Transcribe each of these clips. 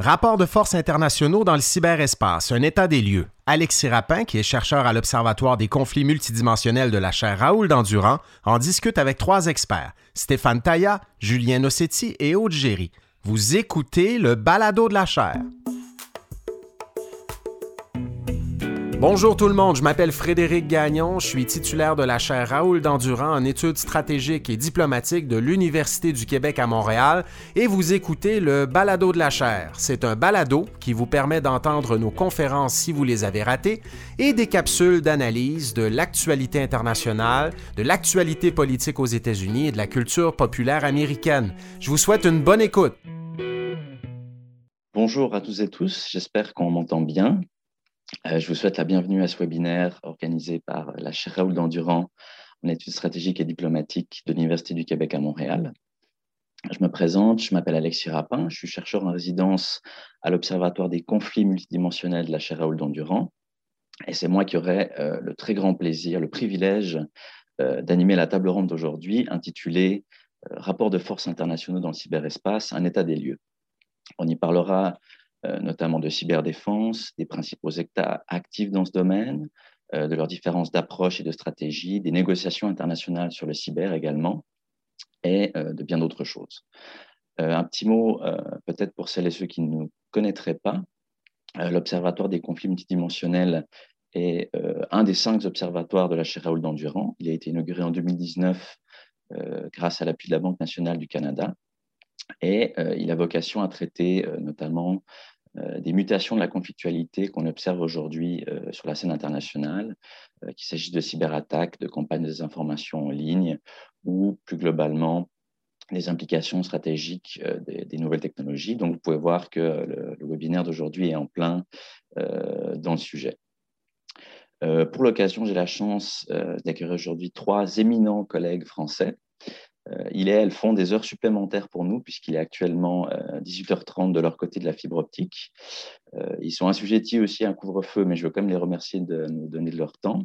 Rapport de forces internationaux dans le cyberespace, un état des lieux. Alexis Rapin, qui est chercheur à l'Observatoire des conflits multidimensionnels de la chaire Raoul Dandurand, en discute avec trois experts, Stéphane Tailla, Julien Nossetti et Aude Géry. Vous écoutez le balado de la chaire. Bonjour tout le monde, je m'appelle Frédéric Gagnon, je suis titulaire de la chaire Raoul Dandurand en études stratégiques et diplomatiques de l'Université du Québec à Montréal et vous écoutez le Balado de la chaire. C'est un balado qui vous permet d'entendre nos conférences si vous les avez ratées et des capsules d'analyse de l'actualité internationale, de l'actualité politique aux États-Unis et de la culture populaire américaine. Je vous souhaite une bonne écoute. Bonjour à tous et tous, j'espère qu'on m'entend bien. Euh, je vous souhaite la bienvenue à ce webinaire organisé par la chaire Raoul Dandurand en études stratégiques et diplomatiques de l'Université du Québec à Montréal. Je me présente, je m'appelle Alexis Rapin, je suis chercheur en résidence à l'Observatoire des conflits multidimensionnels de la chaire Raoul Dandurand. Et c'est moi qui aurai euh, le très grand plaisir, le privilège euh, d'animer la table ronde d'aujourd'hui intitulée Rapport de forces internationaux dans le cyberespace, un état des lieux. On y parlera euh, notamment de cyberdéfense, des principaux États actifs dans ce domaine, euh, de leurs différences d'approche et de stratégie, des négociations internationales sur le cyber également, et euh, de bien d'autres choses. un petit mot peut-être pour celles et ceux qui ne nous connaîtraient pas. L'Observatoire des conflits multidimensionnels est un des cinq observatoires de la chaire Raoul d'Endurant. Il a été inauguré en 2019 grâce à l'appui de la Banque nationale du Canada. Et il a vocation à traiter notamment euh, des mutations de la conflictualité qu'on observe aujourd'hui euh, sur la scène internationale, euh, qu'il s'agisse de cyberattaques, de campagnes de désinformation en ligne ou plus globalement les implications stratégiques des, nouvelles technologies. Donc, vous pouvez voir que le, webinaire d'aujourd'hui est en plein dans le sujet. pour l'occasion, j'ai la chance d'accueillir aujourd'hui trois éminents collègues français euh, il et elles font des heures supplémentaires pour nous, puisqu'il est actuellement 18h30 euh, de leur côté de la fibre optique. Euh, ils sont assujettis aussi à un couvre-feu, mais je veux quand même les remercier de nous donner de leur temps.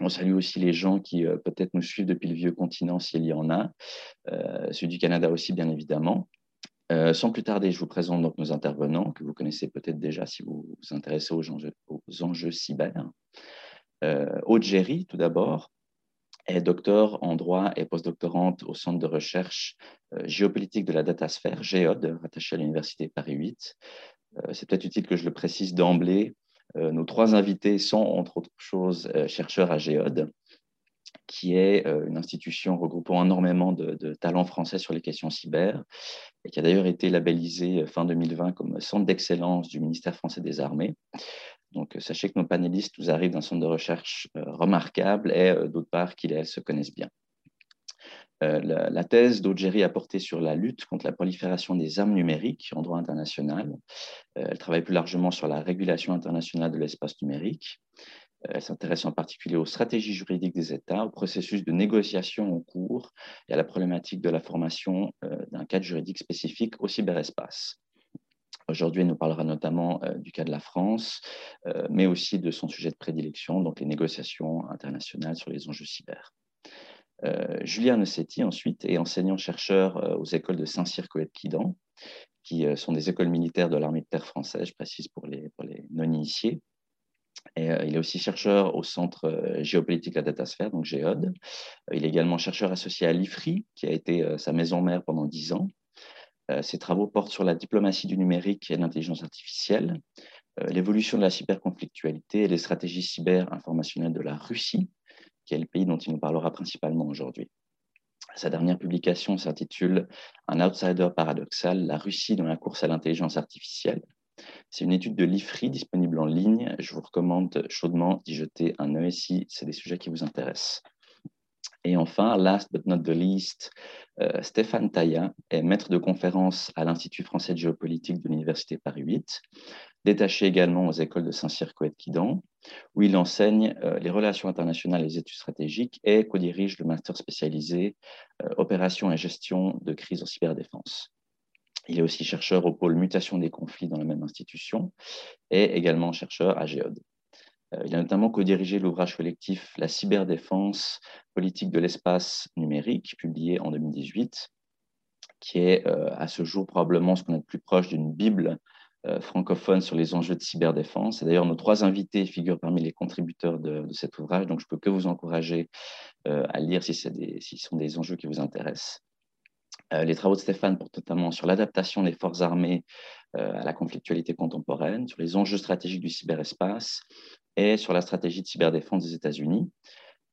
On salue aussi les gens qui peut-être nous suivent depuis le vieux continent, s'il y en a, ceux du Canada aussi, bien évidemment. sans plus tarder, je vous présente donc nos intervenants, que vous connaissez peut-être déjà si vous vous intéressez aux enjeux, aux enjeux cyber. Euh, Aude tout d'abord, est docteur en droit et postdoctorante au Centre de recherche euh, géopolitique de la datasphère, GEOD, rattaché à l'Université Paris 8. Euh, c'est peut-être utile que je le précise d'emblée. Euh, nos trois invités sont, entre autres choses, chercheurs à GEOD, qui est une institution regroupant énormément de, de, talents français sur les questions cyber, et qui a d'ailleurs été labellisée fin 2020 comme centre d'excellence du ministère français des Armées. Donc, euh, sachez que nos panélistes nous arrivent d'un centre de recherche euh, remarquable et euh, d'autre part qu'ils elles se connaissent bien. la, thèse d'Audgery a porté sur la lutte contre la prolifération des armes numériques en droit international. elle travaille plus largement sur la régulation internationale de l'espace numérique. Elle s'intéresse en particulier aux stratégies juridiques des États, au processus de négociation en cours et à la problématique de la formation d'un cadre juridique spécifique au cyberespace. Aujourd'hui, elle nous parlera notamment euh, du cas de la France, euh, mais aussi de son sujet de prédilection, donc les négociations internationales sur les enjeux cyber. Euh, Julien Nossetti, ensuite, est enseignant-chercheur aux écoles de Saint-Cyr Quidan, qui sont des écoles militaires de l'armée de terre française, je précise pour les, non-initiés. Il est aussi chercheur au Centre géopolitique de la datasphère, donc GEOD. il est également chercheur associé à l'IFRI, qui a été sa maison mère pendant dix ans. Euh, ces travaux portent sur la diplomatie du numérique et l'intelligence artificielle, euh, l'évolution de la cyberconflictualité et les stratégies cyber-informationnelles de la Russie, qui est le pays dont il nous parlera principalement aujourd'hui. Sa dernière publication s'intitule Un outsider paradoxal, la Russie dans la course à l'intelligence artificielle. C'est une étude de l'IFRI disponible en ligne. Je vous recommande chaudement d'y jeter un œil si c'est des sujets qui vous intéressent. Et enfin, last but not the least, euh, Stéphane Tailla est maître de conférence à l'Institut français de géopolitique de l'Université Paris 8, détaché également aux écoles de Saint-Cyr Coët-Quidan, où il enseigne euh, les relations internationales et les études stratégiques et co-dirige le master spécialisé euh, opération et gestion de crise en cyberdéfense. Il est aussi chercheur au pôle mutation des conflits dans la même institution et également chercheur à Géode. Euh, il a notamment co-dirigé l'ouvrage collectif La cyberdéfense politique de l'espace numérique, publié en 2018, qui est euh, à ce jour probablement ce qu'on est le plus proche d'une Bible francophone sur les enjeux de cyberdéfense. D'ailleurs, nos trois invités figurent parmi les contributeurs de, cet ouvrage, donc je peux que vous encourager à lire si, ce sont des enjeux qui vous intéressent. les travaux de Stéphane portent notamment sur l'adaptation des forces armées à la conflictualité contemporaine, sur les enjeux stratégiques du cyberespace et sur la stratégie de cyberdéfense des États-Unis,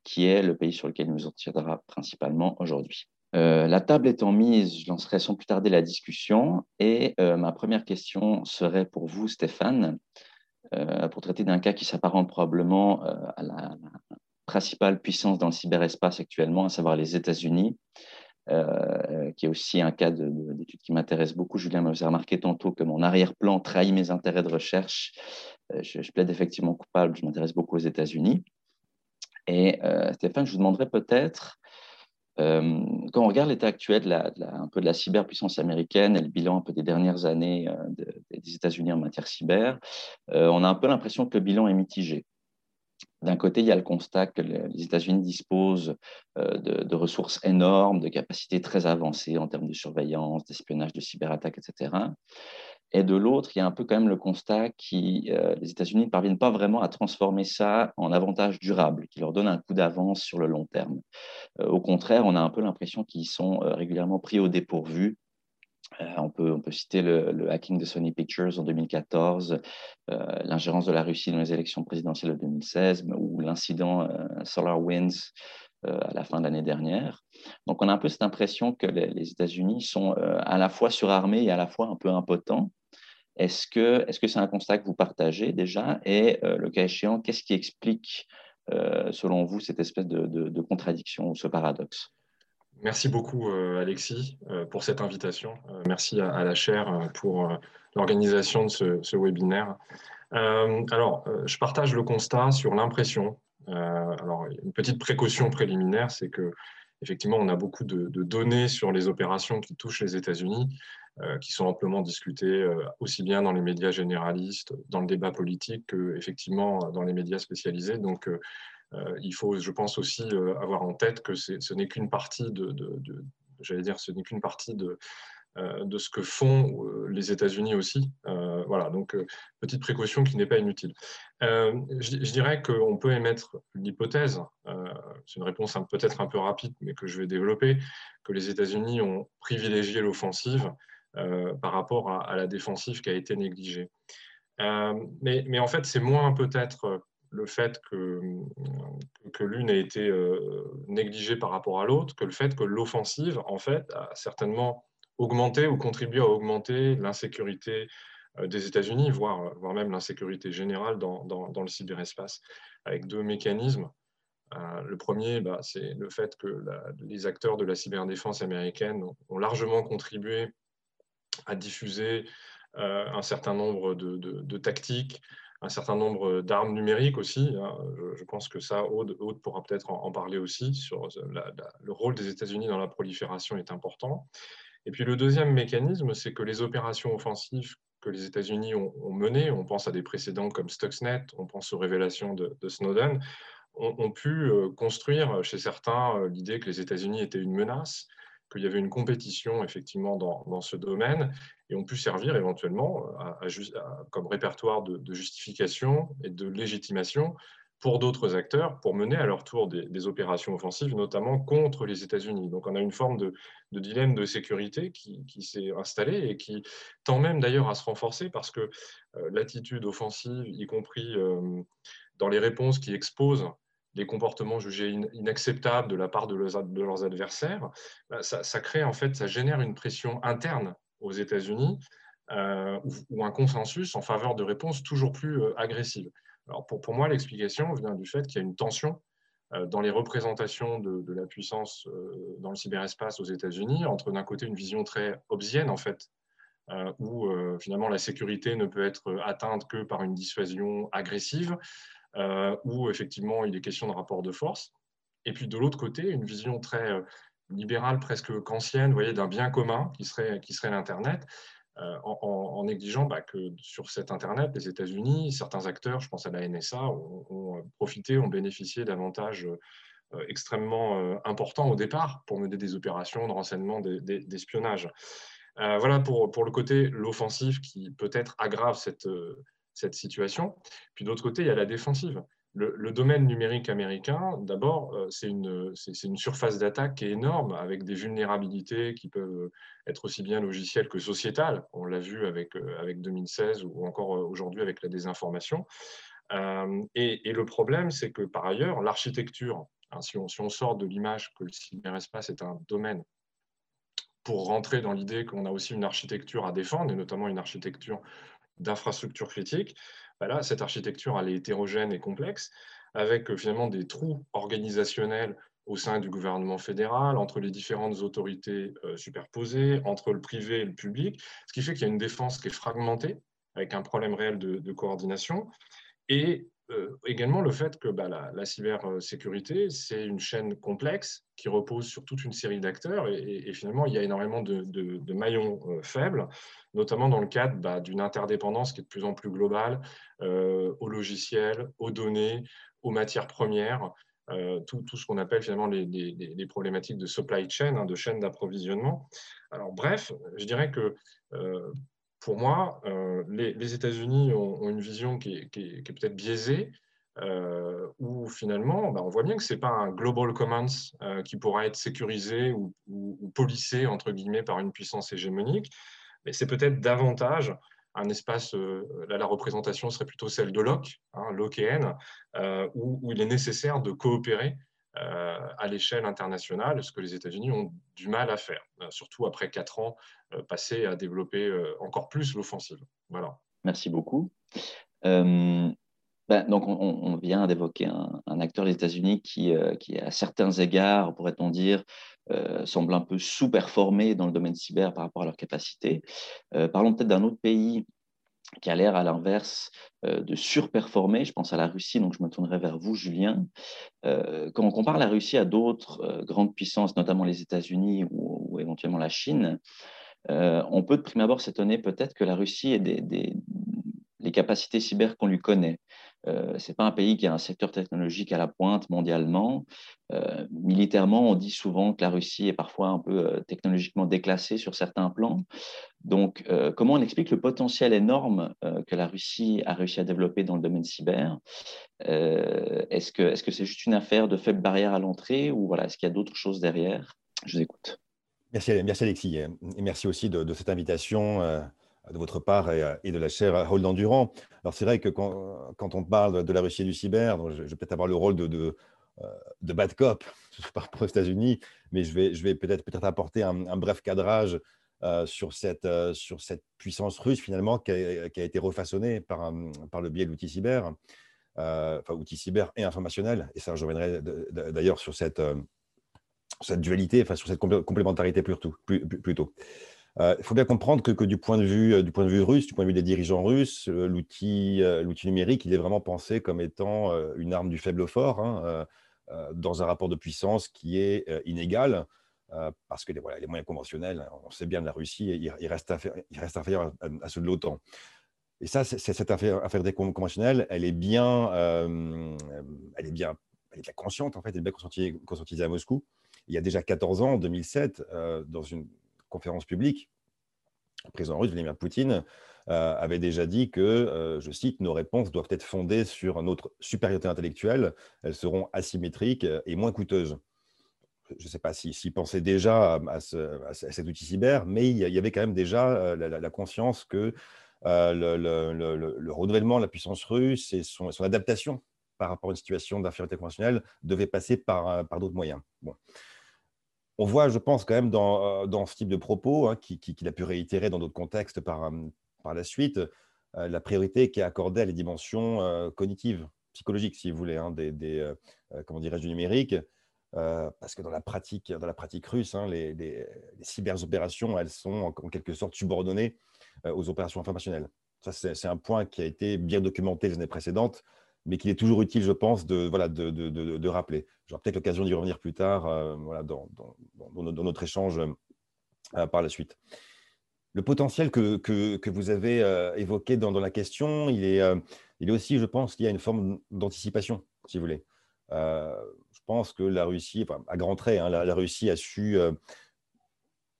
qui est le pays sur lequel il nous tiendra principalement aujourd'hui. Euh, la table étant mise, je lancerai sans plus tarder la discussion. Et euh, ma première question serait pour vous, Stéphane, euh, pour traiter d'un cas qui s'apparente probablement à la, principale puissance dans le cyberespace actuellement, à savoir les États-Unis, qui est aussi un cas d'étude qui m'intéresse beaucoup. Julien m'a remarqué tantôt que mon arrière-plan trahit mes intérêts de recherche. Je, je, plaide effectivement coupable, je m'intéresse beaucoup aux États-Unis. Et Stéphane, je vous demanderais peut-être euh, quand on regarde l'état actuel de la, un peu de la cyberpuissance américaine et le bilan un peu des dernières années euh, des États-Unis en matière cyber, euh, on a un peu l'impression que le bilan est mitigé. D'un côté, il y a le constat que les États-Unis disposent de, de, ressources énormes, de capacités très avancées en termes de surveillance, d'espionnage, de cyberattaques, etc. Et de l'autre, il y a un peu quand même le constat que euh, les États-Unis ne parviennent pas vraiment à transformer ça en avantage durable, qui leur donne un coup d'avance sur le long terme. Euh, au contraire, on a un peu l'impression qu'ils sont euh, régulièrement pris au dépourvu. On peut, on, peut, citer le, hacking de Sony Pictures en 2014, l'ingérence de la Russie dans les élections présidentielles de 2016 ou l'incident SolarWinds à la fin de l'année dernière. Donc, on a un peu cette impression que les, États-Unis sont à la fois surarmés et à la fois un peu impotents. Est-ce que c'est -ce c'est un constat que vous partagez déjà? Et euh, le cas échéant, qu'est-ce qui explique, euh, selon vous, cette espèce de, contradiction ou ce paradoxe? Merci beaucoup, euh, Alexis, pour cette invitation. merci à, la chaire pour l'organisation de ce webinaire. alors, je partage le constat sur l'impression. Alors, une petite précaution préliminaire, c'est que effectivement, on a beaucoup de, données sur les opérations qui touchent les États-Unis. Euh, qui sont amplement discutés euh, aussi bien dans les médias généralistes, dans le débat politique, que effectivement dans les médias spécialisés. Donc, euh, il faut, je pense aussi avoir en tête que ce n'est qu'une partie de, j'allais dire, ce n'est qu'une partie de, de ce que font les États-Unis aussi. voilà, donc petite précaution qui n'est pas inutile. Je, dirais qu'on peut émettre l'hypothèse, c'est une réponse peut-être un peu rapide, mais que je vais développer, que les États-Unis ont privilégié l'offensive euh, par rapport à, la défensive qui a été négligée. Euh, mais, en fait, c'est moins peut-être le fait que, que l'une a été euh, négligée par rapport à l'autre que le fait que l'offensive, en fait, a certainement augmenté ou contribué à augmenter l'insécurité des États-Unis, voire, voire même l'insécurité générale dans, dans, le cyberespace, avec deux mécanismes. le premier, bah, c'est le fait que les acteurs de la cyberdéfense américaine ont largement contribué à diffuser euh, un certain nombre de, tactiques, un certain nombre d'armes numériques aussi. Hein. Je, pense que ça, Aude, pourra peut-être en, parler aussi, sur le rôle des États-Unis dans la prolifération est important. Et puis le deuxième mécanisme, c'est que les opérations offensives que les États-Unis ont, menées, on pense à des précédents comme Stuxnet, on pense aux révélations de, Snowden, ont, pu euh, construire chez certains euh, l'idée que les États-Unis étaient une menace, qu'il y avait une compétition effectivement dans, ce domaine et ont pu servir éventuellement à, comme répertoire de, justification et de légitimation pour d'autres acteurs pour mener à leur tour des, opérations offensives, notamment contre les États-Unis. Donc on a une forme de, dilemme de sécurité qui, s'est installée et qui tend même d'ailleurs à se renforcer parce que euh, l'attitude offensive, y compris euh, dans les réponses qui exposent des comportements jugés inacceptables de la part de leurs, adversaires, bah, ça, crée en fait, ça génère une pression interne aux États-Unis euh, ou, un consensus en faveur de réponses toujours plus agressives. Alors pour, pour moi, l'explication vient du fait qu'il y a une tension euh, dans les représentations de, la puissance dans le cyberespace aux États-Unis entre d'un côté une vision très obsienne en fait où finalement la sécurité ne peut être atteinte que par une dissuasion agressive, euh, où effectivement il est question de rapport de force. Et puis de l'autre côté, une vision très euh, libérale, presque kantienne, voyez, d'un bien commun qui serait, qui serait l'Internet, euh, en, négligeant bah, que sur cet Internet, les États-Unis, certains acteurs, je pense à la NSA, ont, profité, ont bénéficié d'avantages extrêmement importants au départ pour mener des opérations de renseignement, d'espionnage. voilà pour, pour, le côté l'offensif qui peut-être aggrave cette, cette situation. Puis d'autre côté, il y a la défensive. Le, domaine numérique américain, d'abord, euh, c'est une, surface d'attaque qui est énorme, avec des vulnérabilités qui peuvent être aussi bien logicielles que sociétales. On l'a vu avec, euh, avec 2016 ou encore euh, aujourd'hui avec la désinformation. et, le problème, c'est que par ailleurs, l'architecture, hein, si, on, si, on, sort de l'image que le cyberespace est un domaine, pour rentrer dans l'idée qu'on a aussi une architecture à défendre, et notamment une architecture d'infrastructures critiques, bah cette architecture, elle est hétérogène et complexe, avec euh, finalement des trous organisationnels au sein du gouvernement fédéral, entre les différentes autorités euh, superposées, entre le privé et le public, ce qui fait qu'il y a une défense qui est fragmentée, avec un problème réel de, de coordination. Et euh, également le fait que bah, la, cybersécurité, c'est une chaîne complexe qui repose sur toute une série d'acteurs et, finalement, il y a énormément de, maillons euh, faibles, notamment dans le cadre bah, d'une interdépendance qui est de plus en plus globale euh, aux logiciels, aux données, aux matières premières, tout, ce qu'on appelle finalement les, problématiques de supply chain, hein, de chaîne d'approvisionnement. Alors bref, je dirais que pour moi, euh, les, États-Unis ont, une vision qui est, peut-être biaisée, euh, où finalement, bah, on voit bien que ce n'est pas un global commons euh, qui pourra être sécurisé ou, ou, policé, entre guillemets, par une puissance hégémonique, mais c'est peut-être davantage un espace, là la représentation serait plutôt celle de l'OC, hein, l'OKN, où, il est nécessaire de coopérer à l'échelle internationale, ce que les États-Unis ont du mal à faire, euh, surtout après quatre ans euh, passés à développer encore plus l'offensive. Voilà. Merci beaucoup. Ben, donc, on, vient d'évoquer un, acteur des États-Unis qui, qui, à certains égards, pourrait-on dire, semble un peu sous-performé dans le domaine cyber par rapport à leurs capacités. parlons peut-être d'un autre pays qui a l'air à l'inverse euh, de surperformer. Je pense à la Russie, donc je me tournerai vers vous, Julien. Euh, quand on compare la Russie à d'autres euh, grandes puissances, notamment les États-Unis ou, éventuellement la Chine, on peut de prime abord s'étonner peut-être que la Russie ait les capacités cyber qu'on lui connaît. Euh, Ce n'est pas un pays qui a un secteur technologique à la pointe mondialement. Euh, militairement, on dit souvent que la Russie est parfois un peu euh, technologiquement déclassée sur certains plans. Donc, comment on explique le potentiel énorme que la Russie a réussi à développer dans le domaine cyber? Est-ce que c'est -ce c'est juste une affaire de faible barrière à l'entrée ou voilà, est-ce qu'il y a d'autres choses derrière? Je vous écoute. Merci, merci Alexis et merci aussi de cette invitation de votre part et, de la chaire Raoul d'Endurant. Alors c'est vrai que quand, on parle de la Russie et du cyber, je, vais peut-être avoir le rôle de, euh, bad cop par rapport aux États-Unis, mais je vais, peut-être peut apporter un, bref cadrage euh, sur, cette, euh, puissance russe finalement qui a, été refaçonnée par, le biais de l'outil cyber, enfin outil cyber et informationnel. Et ça, je reviendrai d'ailleurs sur cette, dualité, enfin sur cette complémentarité plutôt. Euh, il faut bien comprendre que, du, point de vue, euh, du point de vue russe, du point de vue des dirigeants russes, euh, l'outil numérique, il est vraiment pensé comme étant une arme du faible fort, hein, dans un rapport de puissance qui est inégal, parce que les, moyens conventionnels, on sait bien de la Russie, ils, restent, inférieurs à, ceux de l'OTAN. Et ça, cette affaire, des conventionnels, elle est bien, elle est bien, elle est consciente, en fait, elle est bien conscientisée à Moscou. Il y a déjà 14 ans, en 2007, dans une conférence publique, le président russe Vladimir Poutine euh, avait déjà dit que, euh, je cite, nos réponses doivent être fondées sur notre supériorité intellectuelle, elles seront asymétriques et moins coûteuses. Je ne sais pas s'il pensait déjà à, cet outil cyber, mais il y avait quand même déjà euh, la, conscience que le, renouvellement de la puissance russe et son, adaptation par rapport à une situation d'infériorité conventionnelle devait passer par, par d'autres moyens. Bon on voit, je pense, quand même dans, euh, dans ce type de propos, hein, qu'il a pu réitérer dans d'autres contextes par, euh, par la suite, euh, la priorité qui est accordée à les dimensions cognitives, psychologiques, si vous voulez, hein, des, comment du numérique. parce que dans la pratique, dans la pratique russe, hein, les, les, cyberopérations, elles sont en, quelque sorte subordonnées aux opérations informationnelles. Ça, c'est un point qui a été bien documenté les années précédentes mais qu'il est toujours utile, je pense, de, voilà, de, de, de, rappeler. J'aurai peut-être l'occasion d'y revenir plus tard euh, voilà, dans, dans, dans, notre échange euh, par la suite. Le potentiel que, que, que vous avez euh, évoqué dans, la question, il est, il est aussi, je pense, y a une forme d'anticipation, si vous voulez. je pense que la Russie, à grands traits, hein, la, Russie a su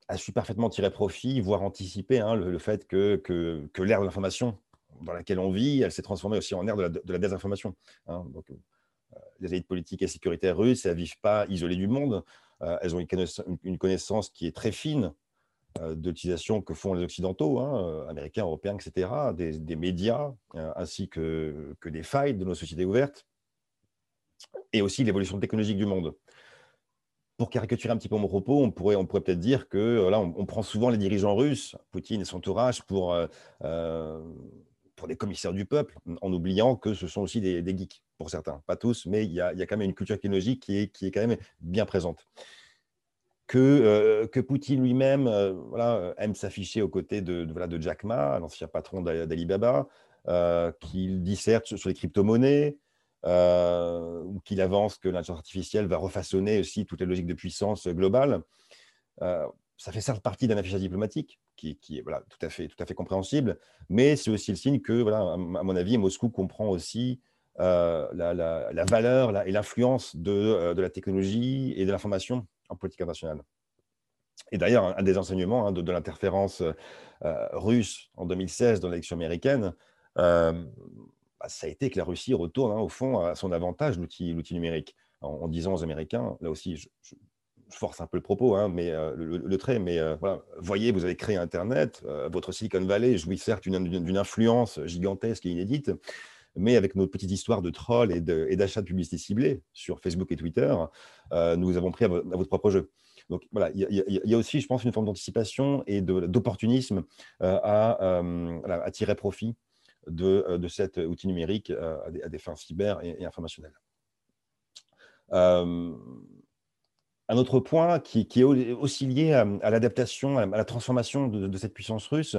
a su parfaitement tirer profit, voire anticiper hein, le, fait que, que, l'ère de l'information dans laquelle on vit, elle s'est transformée aussi en ère de la, désinformation. Hein. Donc, les élites politiques et sécuritaires russes, elles ne vivent pas isolées du monde. elles ont une connaissance, qui est très fine de l'utilisation que font les Occidentaux, hein, américains, européens, etc., des, médias, ainsi que, que des failles de nos sociétés ouvertes, et aussi l'évolution technologique du monde pour caricaturer un petit peu mon propos, on pourrait, on pourrait peut-être dire que euh, là, on, prend souvent les dirigeants russes, Poutine et son entourage, pour, euh, euh, pour des commissaires du peuple, en oubliant que ce sont aussi des, geeks, pour certains. Pas tous, mais il y, a, quand même une culture technologique qui est, qui est quand même bien présente. Que, que Poutine lui-même voilà, aime s'afficher aux côtés de, voilà, de Jack Ma, l'ancien patron d'Alibaba, qu'il disserte sur les crypto-monnaies, euh, ou qu'il avance que l'intelligence artificielle va refaçonner aussi toutes les logiques de puissance globale. Euh, ça fait certes partie d'un affichage diplomatique qui, est tout, à fait, compréhensible, mais c'est aussi le signe que, à mon avis, Moscou comprend aussi euh, la, valeur et l'influence de, la technologie et de l'information en politique internationale. Et d'ailleurs, un des enseignements hein, de, l'interférence russe en 2016 dans l'élection américaine, bah, ça a été que la Russie retourne hein, au fond à son avantage l'outil numérique. En, disant aux Américains, là aussi, je, force un peu le propos, hein, mais euh, le, trait, mais euh, voilà, voyez, vous avez créé Internet, euh, votre Silicon Valley jouit certes d'une influence gigantesque et inédite, mais avec notre petite histoire de troll et d'achat de, publicité ciblée sur Facebook et Twitter, nous avons pris à, votre propre jeu. Donc voilà, il y, a aussi, je pense, une forme d'anticipation et d'opportunisme à, tirer profit de, cet outil numérique à des, à, des, fins cyber et, informationnelles. Un autre point qui, est aussi lié à, l'adaptation, à la transformation de, cette puissance russe,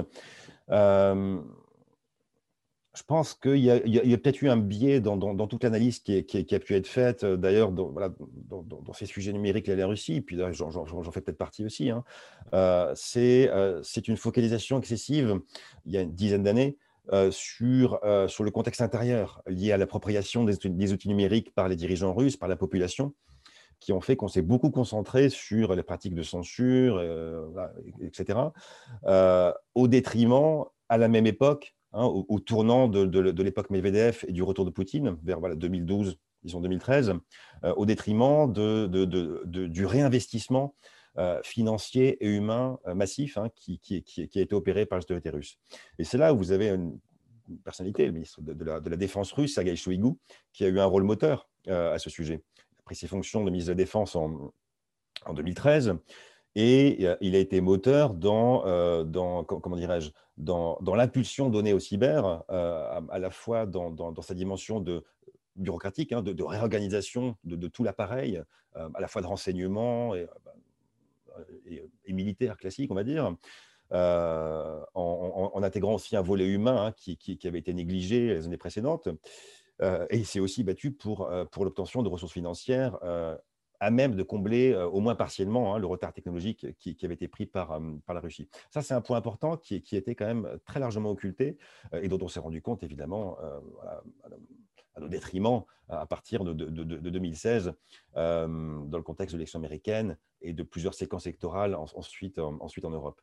je pense qu'il y a, peut-être eu un biais dans, toute l'analyse qui, a pu être faite, d'ailleurs, dans, ces sujets numériques, la Russie, puis j'en fais peut-être partie aussi. Hein. C'est une focalisation excessive, il y a une dizaine d'années, euh, sur, euh, le contexte intérieur lié à l'appropriation des, outils numériques par les dirigeants russes, par la population, qui ont fait qu'on s'est beaucoup concentré sur les pratiques de censure, euh, etc., au détriment, à la même époque, hein, au, tournant de, l'époque Medvedev et du retour de Poutine, vers voilà, 2012, disons 2013, au détriment du réinvestissement euh, financier et humain euh, massif hein, qui, a été opéré par l'autorité russe. Et c'est là où vous avez une, personnalité, le ministre de, la, Défense russe, Sergei Shoigu, qui a eu un rôle moteur euh, à ce sujet. Pris ses fonctions de ministre de la Défense en, en 2013 et il a été moteur dans, dans comment dirais-je, dans, dans l'impulsion donnée au cyber, à, la fois dans, dans, sa dimension de bureaucratique, hein, de, réorganisation de, tout l'appareil, à la fois de renseignement, et, militaire classique, on va dire, euh, en, intégrant aussi un volet humain hein, qui, avait été négligé les années précédentes. Euh, et il s'est aussi battu pour, euh, pour l'obtention de ressources financières à même de combler au moins partiellement hein, le retard technologique qui, avait été pris par, par la Russie. Ça, c'est un point important qui, qui, était quand même très largement occulté et dont on s'est rendu compte, évidemment, à nos détriments à partir de, 2016 euh, dans le contexte de l'élection américaine et de plusieurs séquences électorales ensuite, ensuite en Europe.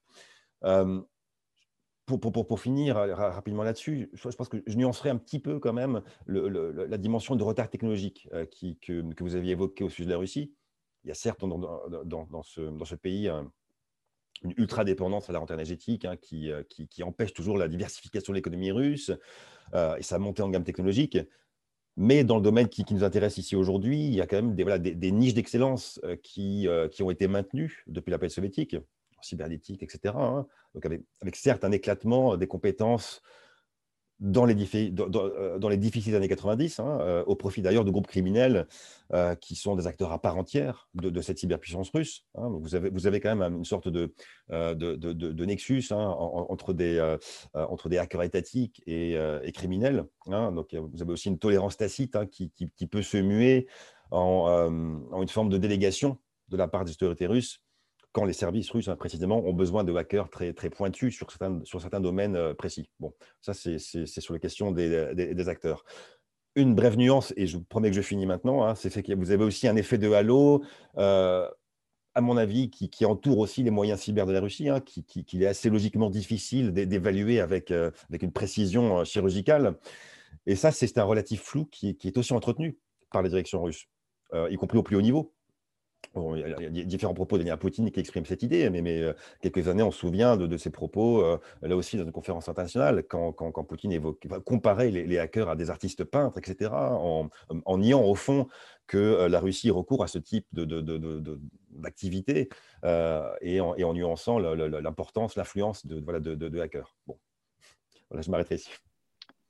Euh, pour, finir rapidement là-dessus, je pense que je nuancerai un petit peu quand même la dimension de retard technologique euh, que, vous aviez évoqué au sujet de la Russie. Il y a certes dans, ce, pays une ultra-dépendance à la rente énergétique hein, qui, empêche toujours la diversification de l'économie russe et sa montée en gamme technologique. Mais dans le domaine qui, nous intéresse ici aujourd'hui, il y a quand même des, niches d'excellence euh, qui, euh, qui, ont été maintenues depuis la paix soviétique, cybernétique, etc. Hein. Donc avec, avec, certes un éclatement des compétences dans les, euh, dans, les difficiles années 90, hein, euh, au profit d'ailleurs de groupes criminels euh, qui sont des acteurs à part entière de, cette cyberpuissance russe. Hein. Vous, avez, vous avez quand même une sorte de, de, nexus hein, entre, des, entre des hackers étatiques et, criminels. Donc vous avez aussi une tolérance tacite qui, qui, peut se muer en, une forme de délégation de la part des autorités russes quand les services russes, hein, précisément, ont besoin de hackers très, très pointus sur certains, sur certains domaines euh, précis. Bon, ça, c'est sur la question des, des, acteurs. Une brève nuance, et je vous promets que je finis maintenant, hein, c'est que vous avez aussi un effet de halo. Euh, à mon avis, qui, entoure aussi les moyens cyber de la Russie, hein, qu'il est assez logiquement difficile d'évaluer avec, avec une précision chirurgicale. Et ça, c'est un relatif flou qui, qui, est aussi entretenu par les directions russes, y compris au plus haut niveau il y a différents propos de Poutine qui expriment cette idée, mais, mais euh, quelques années, on se souvient de, de ses propos, euh, là aussi dans une conférence internationale, quand, quand, Poutine évoque, comparait les, hackers à des artistes peintres, etc., en, niant au fond que euh, la Russie recourt à ce type d'activité et, en, et en nuançant l'importance, l'influence de, voilà, de, hackers. Bon, voilà, je m'arrêterai ici.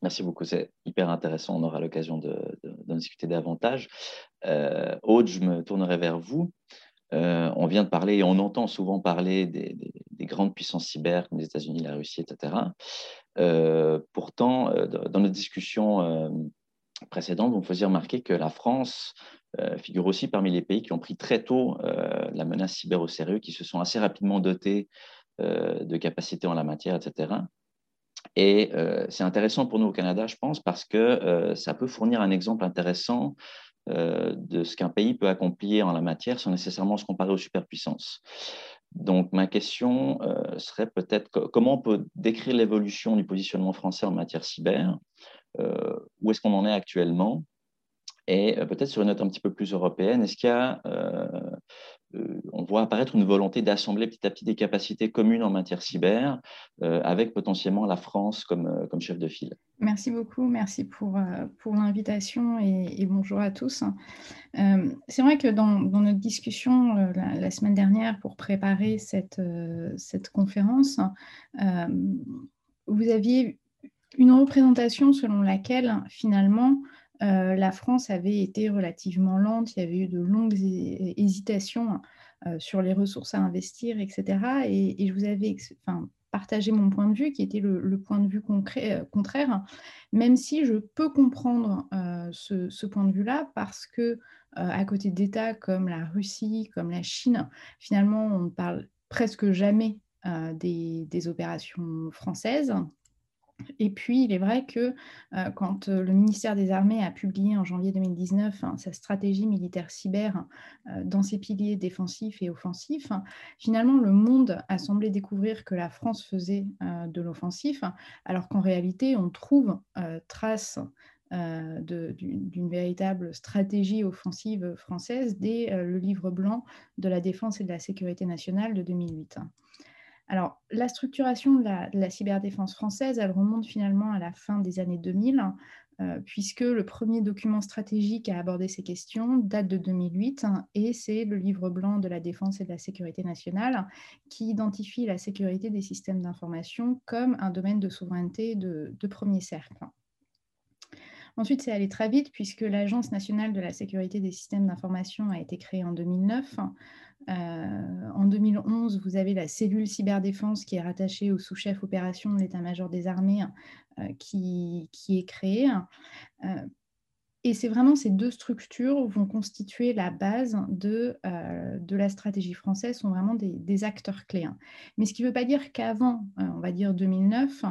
Merci beaucoup, c'est hyper intéressant. On aura l'occasion d'en discuter davantage. Euh, Aude, je me tournerai vers vous. Euh, on vient de parler et on entend souvent parler des, grandes puissances cyber comme les États-Unis, la Russie, etc. Euh, pourtant, dans notre discussion précédente, vous me faisiez remarquer que la France figure aussi parmi les pays qui ont pris très tôt la menace cyber au sérieux, qui se sont assez rapidement dotés de capacités en la matière, etc. Et euh, c'est intéressant pour nous au Canada, je pense, parce que euh, ça peut fournir un exemple intéressant euh, de ce qu'un pays peut accomplir en la matière sans nécessairement se comparer aux superpuissances. Donc, ma question serait peut-être comment on peut décrire l'évolution du positionnement français en matière cyber? Où est-ce qu'on en est actuellement? Et peut-être sur une note un petit peu plus européenne, est-ce qu'il y a euh, on voit apparaître une volonté d'assembler petit à petit des capacités communes en matière cyber, euh, avec potentiellement la France comme, euh, comme chef de file? Merci beaucoup, merci pour, pour l'invitation et, bonjour à tous. c'est vrai que dans, notre discussion la, semaine dernière pour préparer cette, cette conférence, vous aviez une représentation selon laquelle finalement euh, la France avait été relativement lente, il y avait eu de longues hésitations euh, sur les ressources à investir, etc. Et, je vous avais partagé mon point de vue, qui était le, point de vue euh, contraire, même si je peux comprendre ce, point de vue-là, parce que à côté d'États comme la Russie, comme la Chine, finalement, on ne parle presque jamais des opérations françaises. Et puis, il est vrai que euh, quand euh, le ministère des Armées a publié en janvier 2019 hein, sa stratégie militaire cyber euh, dans ses piliers défensifs et offensifs, finalement, le monde a semblé découvrir que la France faisait de l'offensif, alors qu'en réalité, on trouve trace d'une véritable stratégie offensive française dès le livre blanc de la défense et de la sécurité nationale de 2008. Alors, la structuration de la, cyberdéfense française, elle remonte finalement à la fin des années 2000, euh, puisque le premier document stratégique à aborder ces questions date de 2008, et c'est le livre blanc de la défense et de la sécurité nationale qui identifie la sécurité des systèmes d'information comme un domaine de souveraineté de, de premier cercle. Ensuite, c'est allé très vite puisque l'Agence nationale de la sécurité des systèmes d'information a été créée en 2009. Euh, en 2011, vous avez la cellule cyberdéfense qui est rattachée au sous-chef opération de l'état-major des armées euh, qui, qui, est créée. Et c'est vraiment ces deux structures vont constituer la base de, euh, de la stratégie française, sont vraiment des, acteurs clés. Hein. Mais ce qui ne veut pas dire qu'avant, euh, on va dire 2009,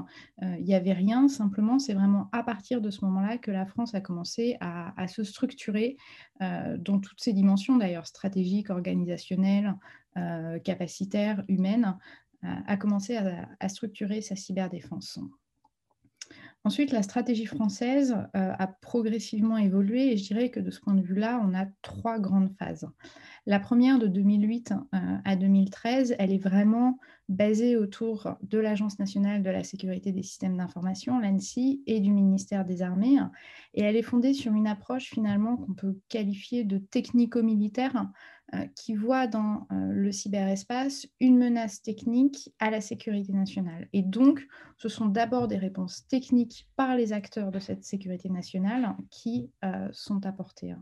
euh, il n'y avait rien. Simplement, c'est vraiment à partir de ce moment-là que la France a commencé à, se structurer dans toutes ses dimensions, d'ailleurs stratégiques, organisationnelles, capacitaires, humaines, a commencé à structurer sa cyberdéfense. Ensuite, la stratégie française euh, a progressivement évolué et je dirais que de ce point de vue-là, on a trois grandes phases. La première, de 2008 euh, à 2013, elle est vraiment basée autour de l'Agence nationale de la sécurité des systèmes d'information, l'ANSI, et du ministère des Armées. Et elle est fondée sur une approche finalement qu'on peut qualifier de technico-militaire qui voit dans euh, le cyberespace une menace technique à la sécurité nationale. Et donc, ce sont d'abord des réponses techniques par les acteurs de cette sécurité nationale qui sont apportées.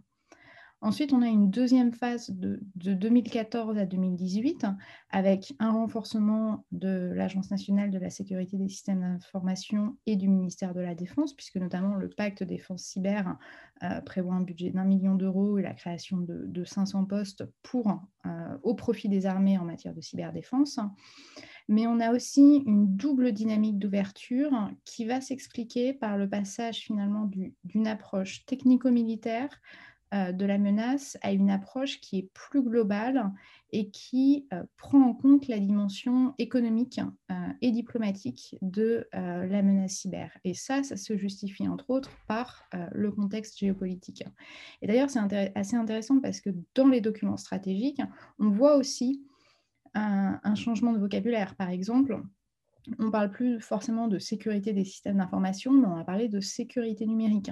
Ensuite, on a une deuxième phase de, 2014 à 2018 avec un renforcement de l'Agence nationale de la sécurité des systèmes d'information et du ministère de la Défense, puisque notamment le pacte défense cyber euh, prévoit un budget d'un million d'euros et la création de, 500 postes pour, euh, au profit des armées en matière de cyberdéfense. Mais on a aussi une double dynamique d'ouverture qui va s'expliquer par le passage finalement d'une approche technico-militaire de la menace à une approche qui est plus globale et qui euh, prend en compte la dimension économique euh, et diplomatique de la menace cyber. Et ça, ça se justifie entre autres par le contexte géopolitique. Et d'ailleurs, c'est assez intéressant parce que dans les documents stratégiques, on voit aussi un changement de vocabulaire. Par exemple, on ne parle plus forcément de sécurité des systèmes d'information, mais on va parler de sécurité numérique.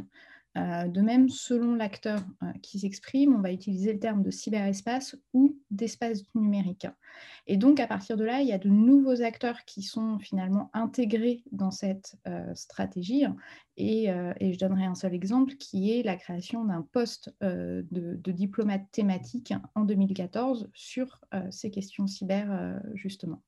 Euh, de même, selon l'acteur euh, qui s'exprime, on va utiliser le terme de cyberespace ou d'espace numérique. Et donc, à partir de là, il y a de nouveaux acteurs qui sont finalement intégrés dans cette euh, stratégie. Et, je donnerai un seul exemple qui est la création d'un poste de, de, diplomate thématique en 2014 sur ces questions cyber, justement.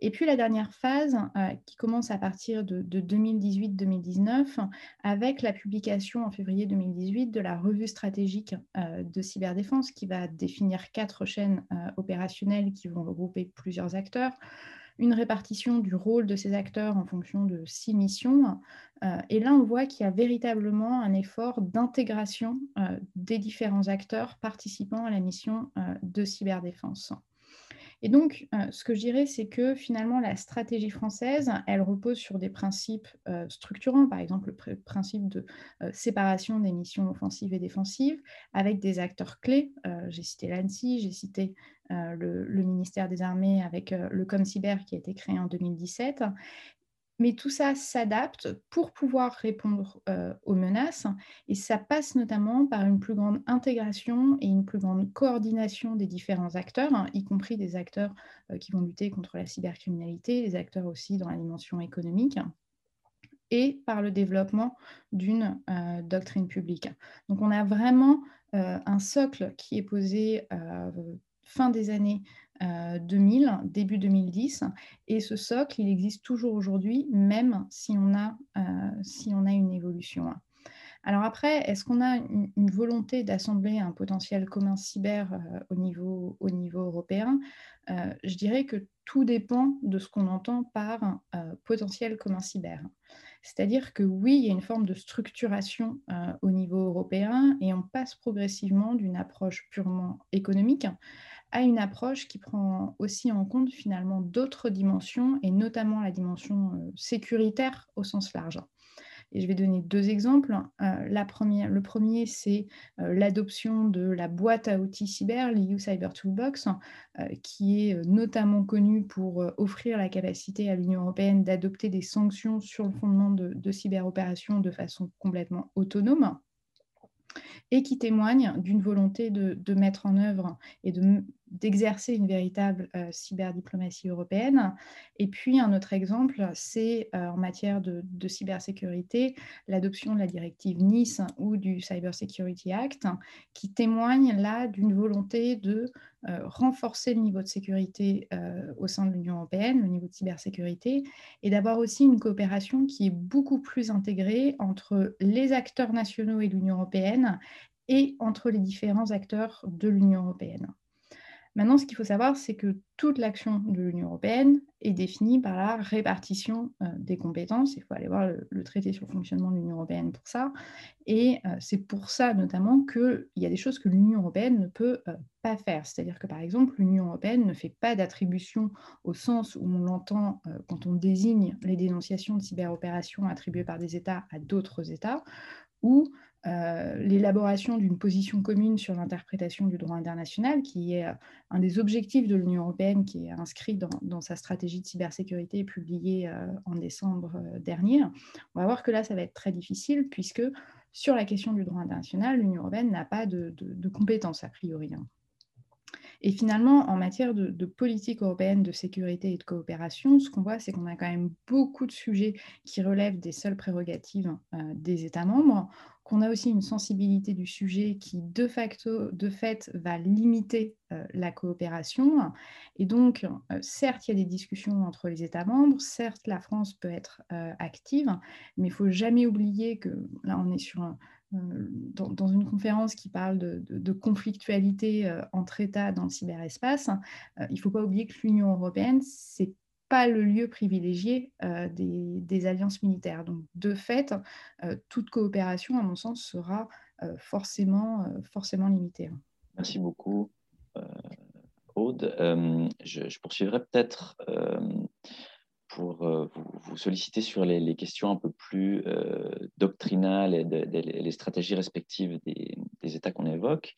Et puis la dernière phase, euh, qui commence à partir de, 2018-2019, avec la publication en février 2018 de la revue stratégique euh, de cyberdéfense, qui va définir quatre chaînes euh, opérationnelles qui vont regrouper plusieurs acteurs, une répartition du rôle de ces acteurs en fonction de six missions. et là, on voit qu'il y a véritablement un effort d'intégration des différents acteurs participant à la mission de cyberdéfense. Et donc, euh, ce que je dirais, c'est que finalement, la stratégie française, elle repose sur des principes euh, structurants, par exemple le principe de euh, séparation des missions offensives et défensives, avec des acteurs clés. j'ai cité l'ANSI, j'ai cité le, ministère des Armées avec le ComCyber qui a été créé en 2017, mais tout ça s'adapte pour pouvoir répondre aux menaces et ça passe notamment par une plus grande intégration et une plus grande coordination des différents acteurs, hein, y compris des acteurs qui vont lutter contre la cybercriminalité, des acteurs aussi dans la dimension économique et par le développement d'une doctrine publique. Donc on a vraiment un socle qui est posé fin des années 2000, euh, début 2010. Et ce socle, il existe toujours aujourd'hui, même si on, a, euh, si on a une évolution. Alors après, est-ce qu'on a une, volonté d'assembler un potentiel commun cyber euh, au, niveau, au niveau européen? Je dirais que tout dépend de ce qu'on entend par potentiel commun cyber. C'est-à-dire que oui, il y a une forme de structuration au niveau européen et on passe progressivement d'une approche purement économique à une approche qui prend aussi en compte finalement d'autres dimensions et notamment la dimension euh, sécuritaire au sens large. Et je vais donner deux exemples. Euh, la première, le premier, c'est euh, l'adoption de la boîte à outils cyber, l'EU Cyber Toolbox, qui est notamment connue pour offrir la capacité à l'Union européenne d'adopter des sanctions sur le fondement de, de cyberopérations de façon complètement autonome et qui témoigne d'une volonté de, mettre en œuvre et d'exercer une véritable euh, cyberdiplomatie européenne. Et puis un autre exemple, c'est euh, en matière de, cybersécurité, l'adoption de la directive Nice ou du Cyber Security Act, qui témoigne là d'une volonté de euh, renforcer le niveau de sécurité au sein de l'Union européenne, le niveau de cybersécurité, et d'avoir aussi une coopération qui est beaucoup plus intégrée entre les acteurs nationaux et l'Union européenne et entre les différents acteurs de l'Union européenne. Maintenant, ce qu'il faut savoir, c'est que toute l'action de l'Union européenne est définie par la répartition euh, des compétences. Il faut aller voir le, traité sur le fonctionnement de l'Union européenne pour ça. Et euh, c'est pour ça notamment qu'il y a des choses que l'Union européenne ne peut euh, pas faire. C'est-à-dire que par exemple, l'Union européenne ne fait pas d'attribution au sens où on l'entend quand on désigne les dénonciations de cyberopérations attribuées par des États à d'autres États ou euh, l'élaboration d'une position commune sur l'interprétation du droit international, qui est euh, un des objectifs de l'Union européenne, qui est inscrit dans, sa stratégie de cybersécurité publiée euh, en décembre dernier. On va voir que là, ça va être très difficile, puisque sur la question du droit international, l'Union européenne n'a pas de, compétences a priori. Hein. Et finalement, en matière de, politique européenne de sécurité et de coopération, ce qu'on voit, c'est qu'on a quand même beaucoup de sujets qui relèvent des seules prérogatives des États membres qu'on a aussi une sensibilité du sujet qui, de facto, de fait, va limiter euh, la coopération. Et donc, euh, certes, il y a des discussions entre les États membres, certes, la France peut être euh, active, mais il ne faut jamais oublier que là, on est sur dans, une conférence qui parle de, conflictualité entre États dans le cyberespace, il ne faut pas oublier que l'Union européenne, c'est pas le lieu privilégié euh, des, alliances militaires. Donc, de fait, euh, toute coopération, à mon sens, sera forcément, forcément limité. Hein. Merci beaucoup, Aude. Je, poursuivrai peut-être pour vous, solliciter sur les, questions un peu plus doctrinales et les stratégies respectives des, États qu'on évoque.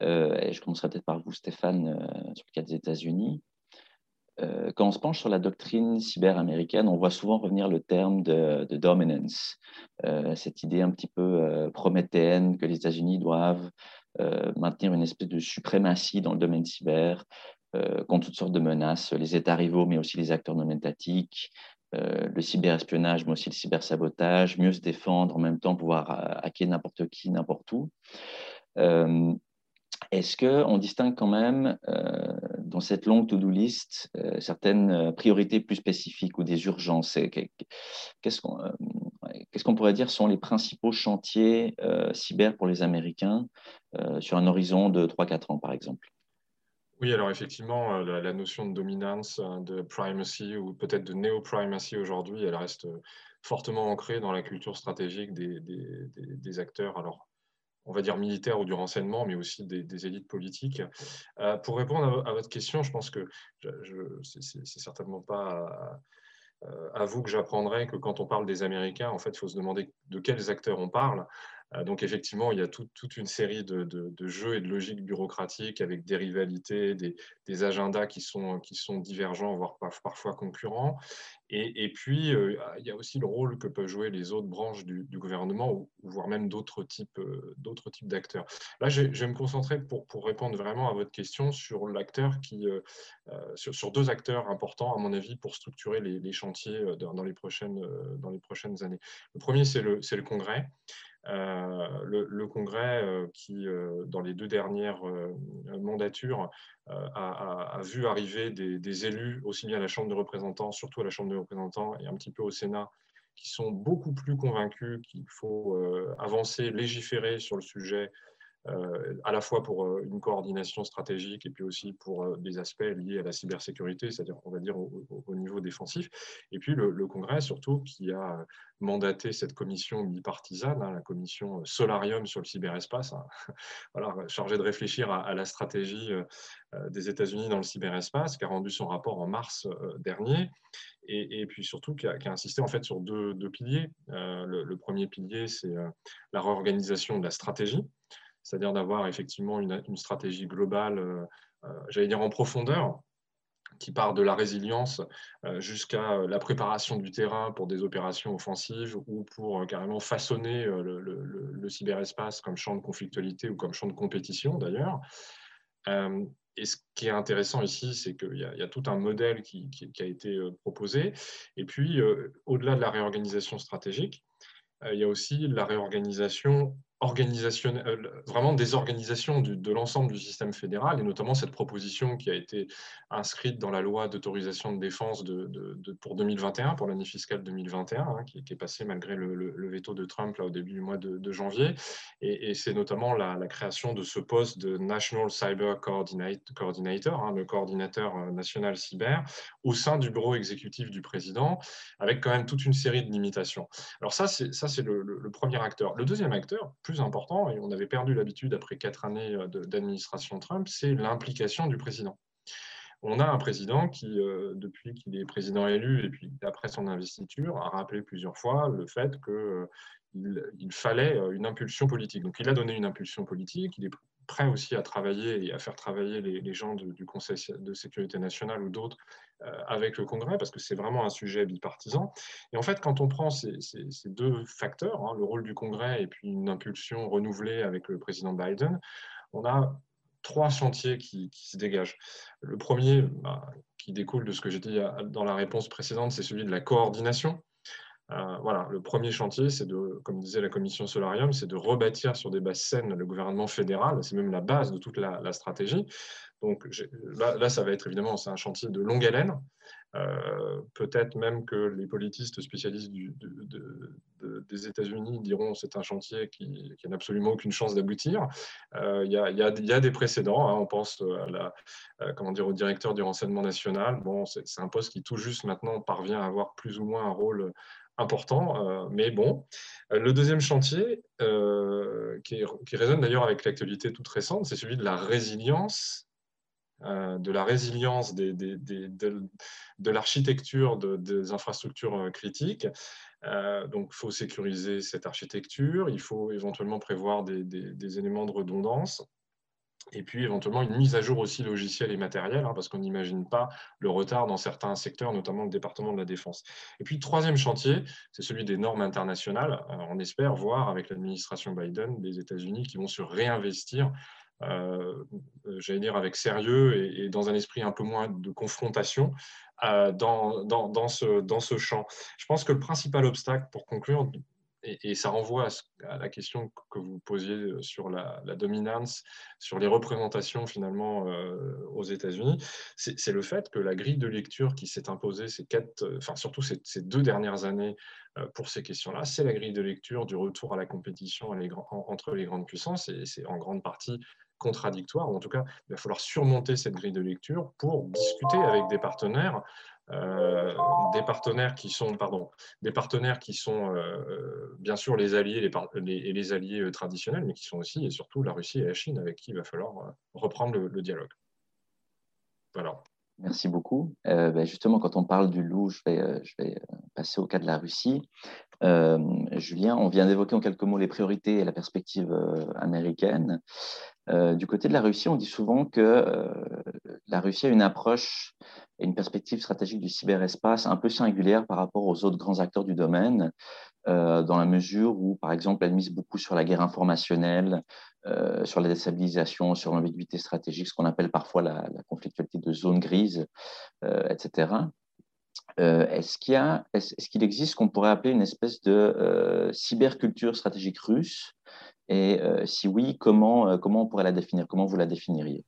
et je commencerai peut-être par vous, Stéphane, sur le cas des États-Unis. Euh, quand on se penche sur la doctrine cyber américaine, on voit souvent revenir le terme de, dominance, euh, cette idée un petit peu euh, prométhéenne que les États-Unis doivent maintenir une espèce de suprématie dans le domaine cyber contre toutes sortes de menaces, les États rivaux, mais aussi les acteurs non étatiques, le cyberespionnage, mais aussi le cybersabotage, mieux se défendre, en même temps pouvoir hacker n'importe qui, n'importe où. Est-ce qu'on distingue quand même euh, dans cette longue to-do list euh, certaines euh, priorités plus spécifiques ou des urgences? Qu'est-ce qu'on pourrait dire sont les principaux chantiers cyber pour les Américains sur un horizon de 3-4 ans, par exemple? Oui, alors effectivement, la, notion de dominance, de primacy ou peut-être de néo-primacy aujourd'hui, elle reste fortement ancrée dans la culture stratégique des, acteurs. Alors, on va dire militaires ou du renseignement, mais aussi des, élites politiques. Euh, pour répondre à, votre question, je pense que ce n'est certainement pas à, vous que j'apprendrai que quand on parle des Américains, en fait, il faut se demander de quels acteurs on parle. Euh, donc effectivement, il y a toute une série de, jeux et de logiques bureaucratiques avec des rivalités, des, agendas qui sont, divergents, voire parfois concurrents. Et, puis, euh, il y a aussi le rôle que peuvent jouer les autres branches du, gouvernement, ou, voire même d'autres types, euh, d'autres types d'acteurs. Là, je, vais me concentrer pour, répondre vraiment à votre question sur qui, sur, deux acteurs importants, à mon avis, pour structurer les, chantiers dans, les prochaines, années. Le premier, c'est le Congrès. Euh, le, Congrès, euh, qui, euh, dans les deux dernières mandatures, a, vu arriver des, élus, aussi bien à la Chambre des représentants, surtout à la Chambre des représentants et un petit peu au Sénat, qui sont beaucoup plus convaincus qu'il faut avancer, légiférer sur le sujet à la fois pour euh, une coordination stratégique et puis aussi pour euh, des aspects liés à la cybersécurité, c'est-à-dire, on va dire, au, niveau défensif. Et puis le, Congrès, surtout, qui a mandaté cette commission bipartisane, hein, la commission Solarium sur le cyberespace, hein, voilà, chargée de réfléchir à, la stratégie des États-Unis dans le cyberespace, qui a rendu son rapport en mars dernier. Et, puis surtout qui a, insisté en fait sur deux, piliers. le, premier pilier, c'est la réorganisation de la stratégie c'est-à-dire d'avoir effectivement une, stratégie globale, euh, euh, j'allais dire en profondeur, qui part de la résilience euh, jusqu'à la préparation du terrain pour des opérations offensives ou pour carrément façonner le, cyberespace comme champ de conflictualité ou comme champ de compétition d'ailleurs. Et ce qui est intéressant ici, c'est qu'il y, a tout un modèle qui, a été proposé. Et puis, au-delà de la réorganisation stratégique, il y a aussi la réorganisation euh, vraiment des organisations de l'ensemble du système fédéral, et notamment cette proposition qui a été inscrite dans la loi d'autorisation de défense pour 2021, pour l'année fiscale 2021, hein, qui, est passée malgré le, veto de Trump là, au début du mois de, janvier. Et, c'est notamment la, création de ce poste de National Cyber Coordinator, hein, le coordinateur euh, national cyber, au sein du bureau exécutif du président, avec quand même toute une série de limitations. Alors ça, c'est le, le premier acteur. Le deuxième acteur, plus important, et on avait perdu l'habitude après quatre années euh, d'administration Trump, c'est l'implication du président. On a un président qui, euh, depuis qu'il est président élu et puis après son investiture, a rappelé plusieurs fois le fait qu'il euh, il fallait une impulsion politique. Donc il a donné une impulsion politique, il est prêt aussi à travailler et à faire travailler les, gens du Conseil de sécurité nationale ou d'autres euh, avec le Congrès, parce que c'est vraiment un sujet bipartisan. Et en fait, quand on prend ces, deux facteurs, hein, le rôle du Congrès et puis une impulsion renouvelée avec le président Biden, on a trois chantiers qui, se dégagent. Le premier, bah, qui découle de ce que j'ai dit dans la réponse précédente, c'est celui de la coordination. Euh, voilà, le premier chantier, c'est de, comme disait la commission Solarium, c'est de rebâtir sur des bases saines le gouvernement fédéral. C'est même la base de toute la, stratégie. Donc là, ça va être évidemment, c'est un chantier de longue haleine. Euh, peut-être même que les politistes spécialistes des États-Unis diront c'est un chantier qui, n'a absolument aucune chance d'aboutir. Euh, il y, a, des précédents. Hein. on pense à comment dire, au directeur du renseignement national. Bon, c'est un poste qui tout juste maintenant parvient à avoir plus ou moins un rôle important, euh, mais bon. Le deuxième chantier, qui, qui, résonne d'ailleurs avec l'actualité toute récente, c'est celui de la résilience euh, de la résilience de, l'architecture des infrastructures euh, critiques. Euh, donc, il faut sécuriser cette architecture, il faut éventuellement prévoir des, éléments de redondance. Et puis éventuellement une mise à jour aussi logicielle et matérielle, hein, parce qu'on n'imagine pas le retard dans certains secteurs, notamment le département de la défense. Et puis troisième chantier, c'est celui des normes internationales. on espère voir avec l'administration Biden des États-Unis qui vont se réinvestir euh, j'allais dire avec sérieux et, dans un esprit un peu moins de confrontation euh, dans, dans, ce, dans ce champ. Je pense que le principal obstacle, pour conclure, et, ça renvoie à, la question que vous posiez sur la, dominance, sur les représentations finalement euh, aux États-Unis, c'est le fait que la grille de lecture qui s'est imposée ces quatre, enfin surtout ces, deux dernières années pour ces questions-là, c'est la grille de lecture du retour à la compétition entre les grandes puissances, et c'est en grande partie contradictoire, en tout cas, il va falloir surmonter cette grille de lecture pour discuter avec des partenaires, euh, des partenaires qui sont, pardon, des partenaires qui sont euh, bien sûr les alliés les, et les alliés euh, traditionnels, mais qui sont aussi et surtout la Russie et la Chine avec qui il va falloir reprendre le, dialogue. Voilà. Merci beaucoup. Ben, justement, quand on parle du loup, je vais, je vais passer au cas de la Russie. Julien, on vient d'évoquer en quelques mots les priorités et la perspective américaine. Du côté de la Russie, on dit souvent que la Russie a une approche et une perspective stratégique du cyberespace un peu singulière par rapport aux autres grands acteurs du domaine, euh, dans la mesure où, par exemple, elle mise beaucoup sur la guerre informationnelle, sur la déstabilisation, sur l'ambiguïté stratégique, ce qu'on appelle parfois la, conflictualité de zone grise, etc. est-ce qu'il existe ce qu'on pourrait appeler une espèce de cyberculture stratégique russe? Et euh, si oui, euh, comment on pourrait la définir? Comment vous la définiriez?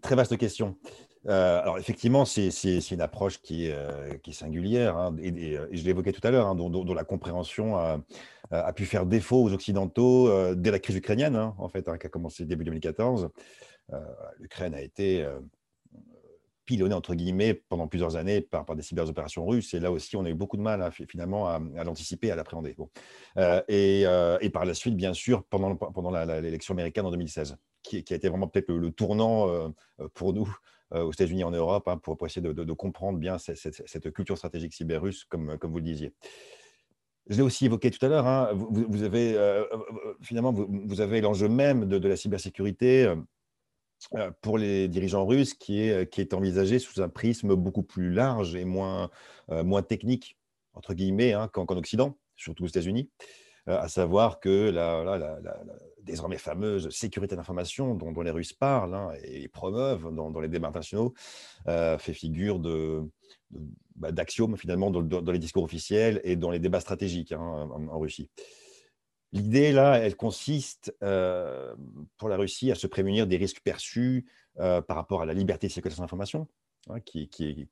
Très vaste, question. Euh, alors effectivement, c'est une approche qui est, qui est singulière, hein, et, je l'évoquais tout à l'heure, hein, dont, la compréhension a, pu faire défaut aux Occidentaux dès la crise ukrainienne, hein, en fait, qui a commencé début 2014. L'Ukraine a été pilonné entre guillemets pendant plusieurs années par, par des cyberopérations russes. Et là aussi, on a eu beaucoup de mal finalement à, l'anticiper, à l'appréhender. Bon. Euh, euh, et, par la suite, bien sûr, pendant l'élection américaine en 2016, qui, a été vraiment peut-être le, tournant euh, pour nous aux États-Unis en Europe, hein, pour, essayer de, comprendre bien cette, culture stratégique cyber-russe, comme, comme vous le disiez. Je l'ai aussi évoqué tout à l'heure. Hein, vous, avez finalement vous, avez l'enjeu même de, la cybersécurité euh, pour les dirigeants russes qui est, qui est envisagé sous un prisme beaucoup plus large et moins, euh, moins technique, entre guillemets, hein, qu'en Occident, surtout aux États-Unis, euh, à savoir que la, la, désormais fameuse sécurité d'information dont, les Russes parlent hein, et promeuvent dans, les débats internationaux fait figure bah, d'axiomes finalement dans, les discours officiels et dans les débats stratégiques hein, en Russie. L'idée, là, elle consiste euh, pour la Russie à se prémunir des risques perçus euh, par rapport à la liberté de circulation d'information, hein, qui,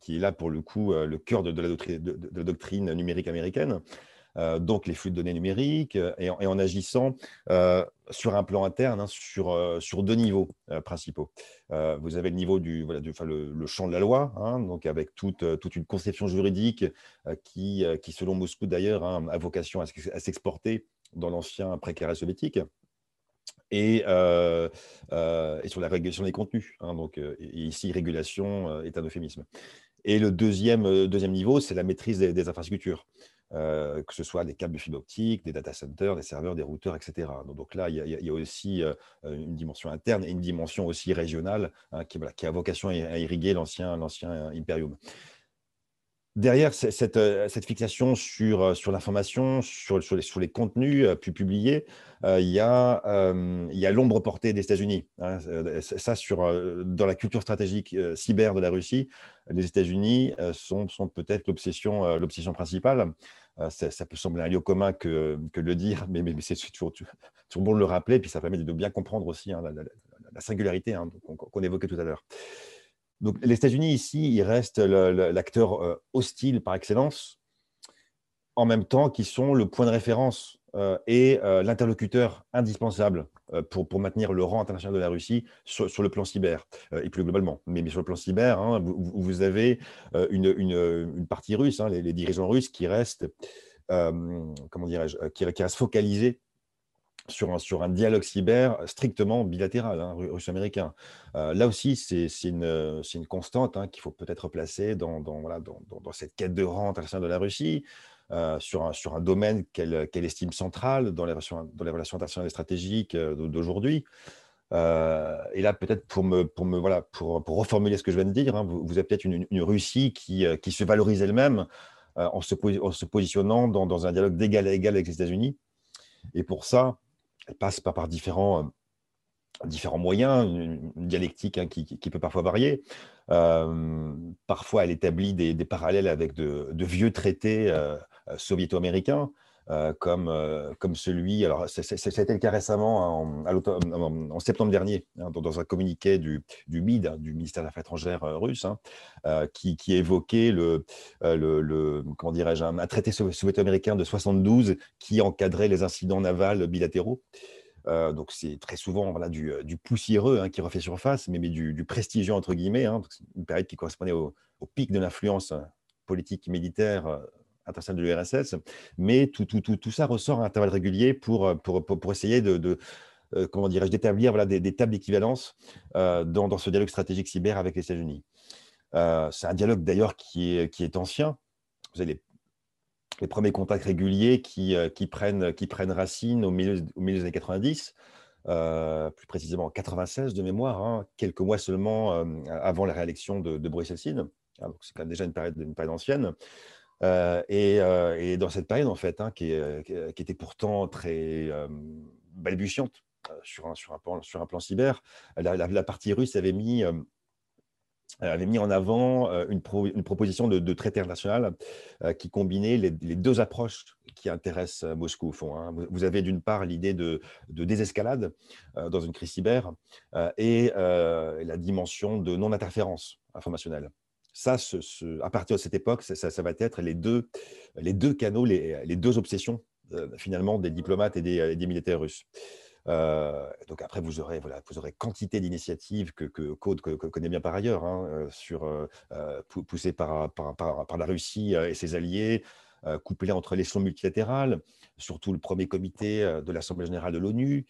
est là, pour le coup, euh, le cœur de, la doctrine, numérique américaine. Donc, les flux de données numériques, et en, agissant sur un plan interne, hein, sur, sur deux niveaux principaux. vous avez le niveau du, voilà, le, champ de la loi, hein, donc avec toute, toute une conception juridique qui, qui, selon Moscou d'ailleurs, a vocation à s'exporter dans l'ancien précaré soviétique. Et, euh, euh, et, sur la régulation des contenus. Hein, donc, euh, ici, régulation est un euphémisme. Et le deuxième, deuxième niveau, c'est la maîtrise des, infrastructures, que ce soit des câbles de fibre optique, des data centers, des serveurs, des routeurs, etc. Donc, là, il y, a, aussi une dimension interne et une dimension aussi régionale hein, qui, qui, a vocation à irriguer l'ancien impérium derrière euh, cette, fixation sur, euh, l'information, sur, les, contenus euh, puis publiés, il y a, l'ombre portée des États-Unis. Hein, ça, dans la culture stratégique cyber de la Russie, les États-Unis sont, peut-être l'obsession principale. Ça, peut sembler un lieu commun que, le dire, mais, c'est toujours, toujours, bon de le rappeler, puis ça permet de bien comprendre aussi hein, la, singularité hein, qu'on évoquait tout à l'heure. Donc, les États-Unis, ici, ils restent l'acteur euh, hostile par excellence, en même temps qu'ils sont le point de référence euh, et euh, l'interlocuteur indispensable pour, pour, maintenir le rang international de la Russie sur, le plan cyber et plus globalement. Mais, sur le plan cyber, hein, vous, avez une, une, partie russe, hein, les, dirigeants russes qui restent comment dirais-je, qui, qui reste focalisé sur un, sur un dialogue cyber strictement bilatéral, hein, russe-américain. Euh, là aussi, c'est une, une, constante hein, qu'il faut peut-être placer dans, dans, voilà, dans, dans, cette quête de rente internationale de la Russie, euh, sur, un, sur un domaine qu'elle estime central dans les, relations, dans les relations internationales et stratégiques euh, d'aujourd'hui. et là, peut-être pour me, pour me voilà, pour, pour, reformuler ce que je viens de dire, hein, vous, vous, avez peut-être une, Russie qui, qui se valorise elle-même en se, en, se, positionnant dans, dans un dialogue d'égal à égal avec les États-Unis. Et pour ça, elle passe par, euh, différents moyens, une, dialectique hein, qui, peut parfois varier. Euh, parfois, elle établit des, parallèles avec de, de vieux traités euh, soviéto-américains. Comme, comme celui, alors c'était le cas récemment hein, en, septembre dernier, hein, dans, un communiqué du, MID, hein, du ministère des Affaires étrangères russe, qui, qui, évoquait le, comment dirais-je, un, traité soviéto-américain de 72 qui encadrait les incidents navals bilatéraux. Euh, donc c'est très souvent voilà, du, poussiéreux qui refait surface, mais, du, prestigieux entre guillemets, une période qui correspondait au, au pic de l'influence politique militaire internationale de l'URSS. Mais tout, tout, tout, tout, ça ressort à intervalles réguliers pour, pour, pour, essayer de, de comment dirais-je, d'établir voilà, des, des, tables d'équivalence dans, dans, ce dialogue stratégique cyber avec les États-Unis. c'est un dialogue d'ailleurs qui est, qui est ancien. Vous avez les les premiers contacts réguliers qui, euh, qui, prennent, qui prennent racine au milieu, des années 90, euh, plus précisément en 96 de mémoire, hein, quelques mois seulement euh, avant la réélection de, de Helsin. Ah, c'est quand même déjà une période, une période ancienne. Et, et, dans cette période, en fait, hein, qui, qui, était pourtant très balbutiante sur un, plan, cyber, la, partie russe avait mis euh, avait mis en avant euh, une, proposition de, traité international euh, qui combinait les, deux approches qui intéressent Moscou au fond. Hein. Vous avez d'une part l'idée de, désescalade dans une crise cyber et la dimension de non-interférence informationnelle. Ça, à partir de cette époque, ça, va être les deux, les canaux, les, les deux obsessions finalement des diplomates et des, des militaires russes. Euh, donc après, vous aurez, voilà, vous aurez quantité d'initiatives que, que Code connaît bien par ailleurs, hein, euh, euh, poussées par, la Russie et ses alliés, couplées entre l'échelon multilatéral, surtout le premier comité de l'Assemblée générale de l'ONU,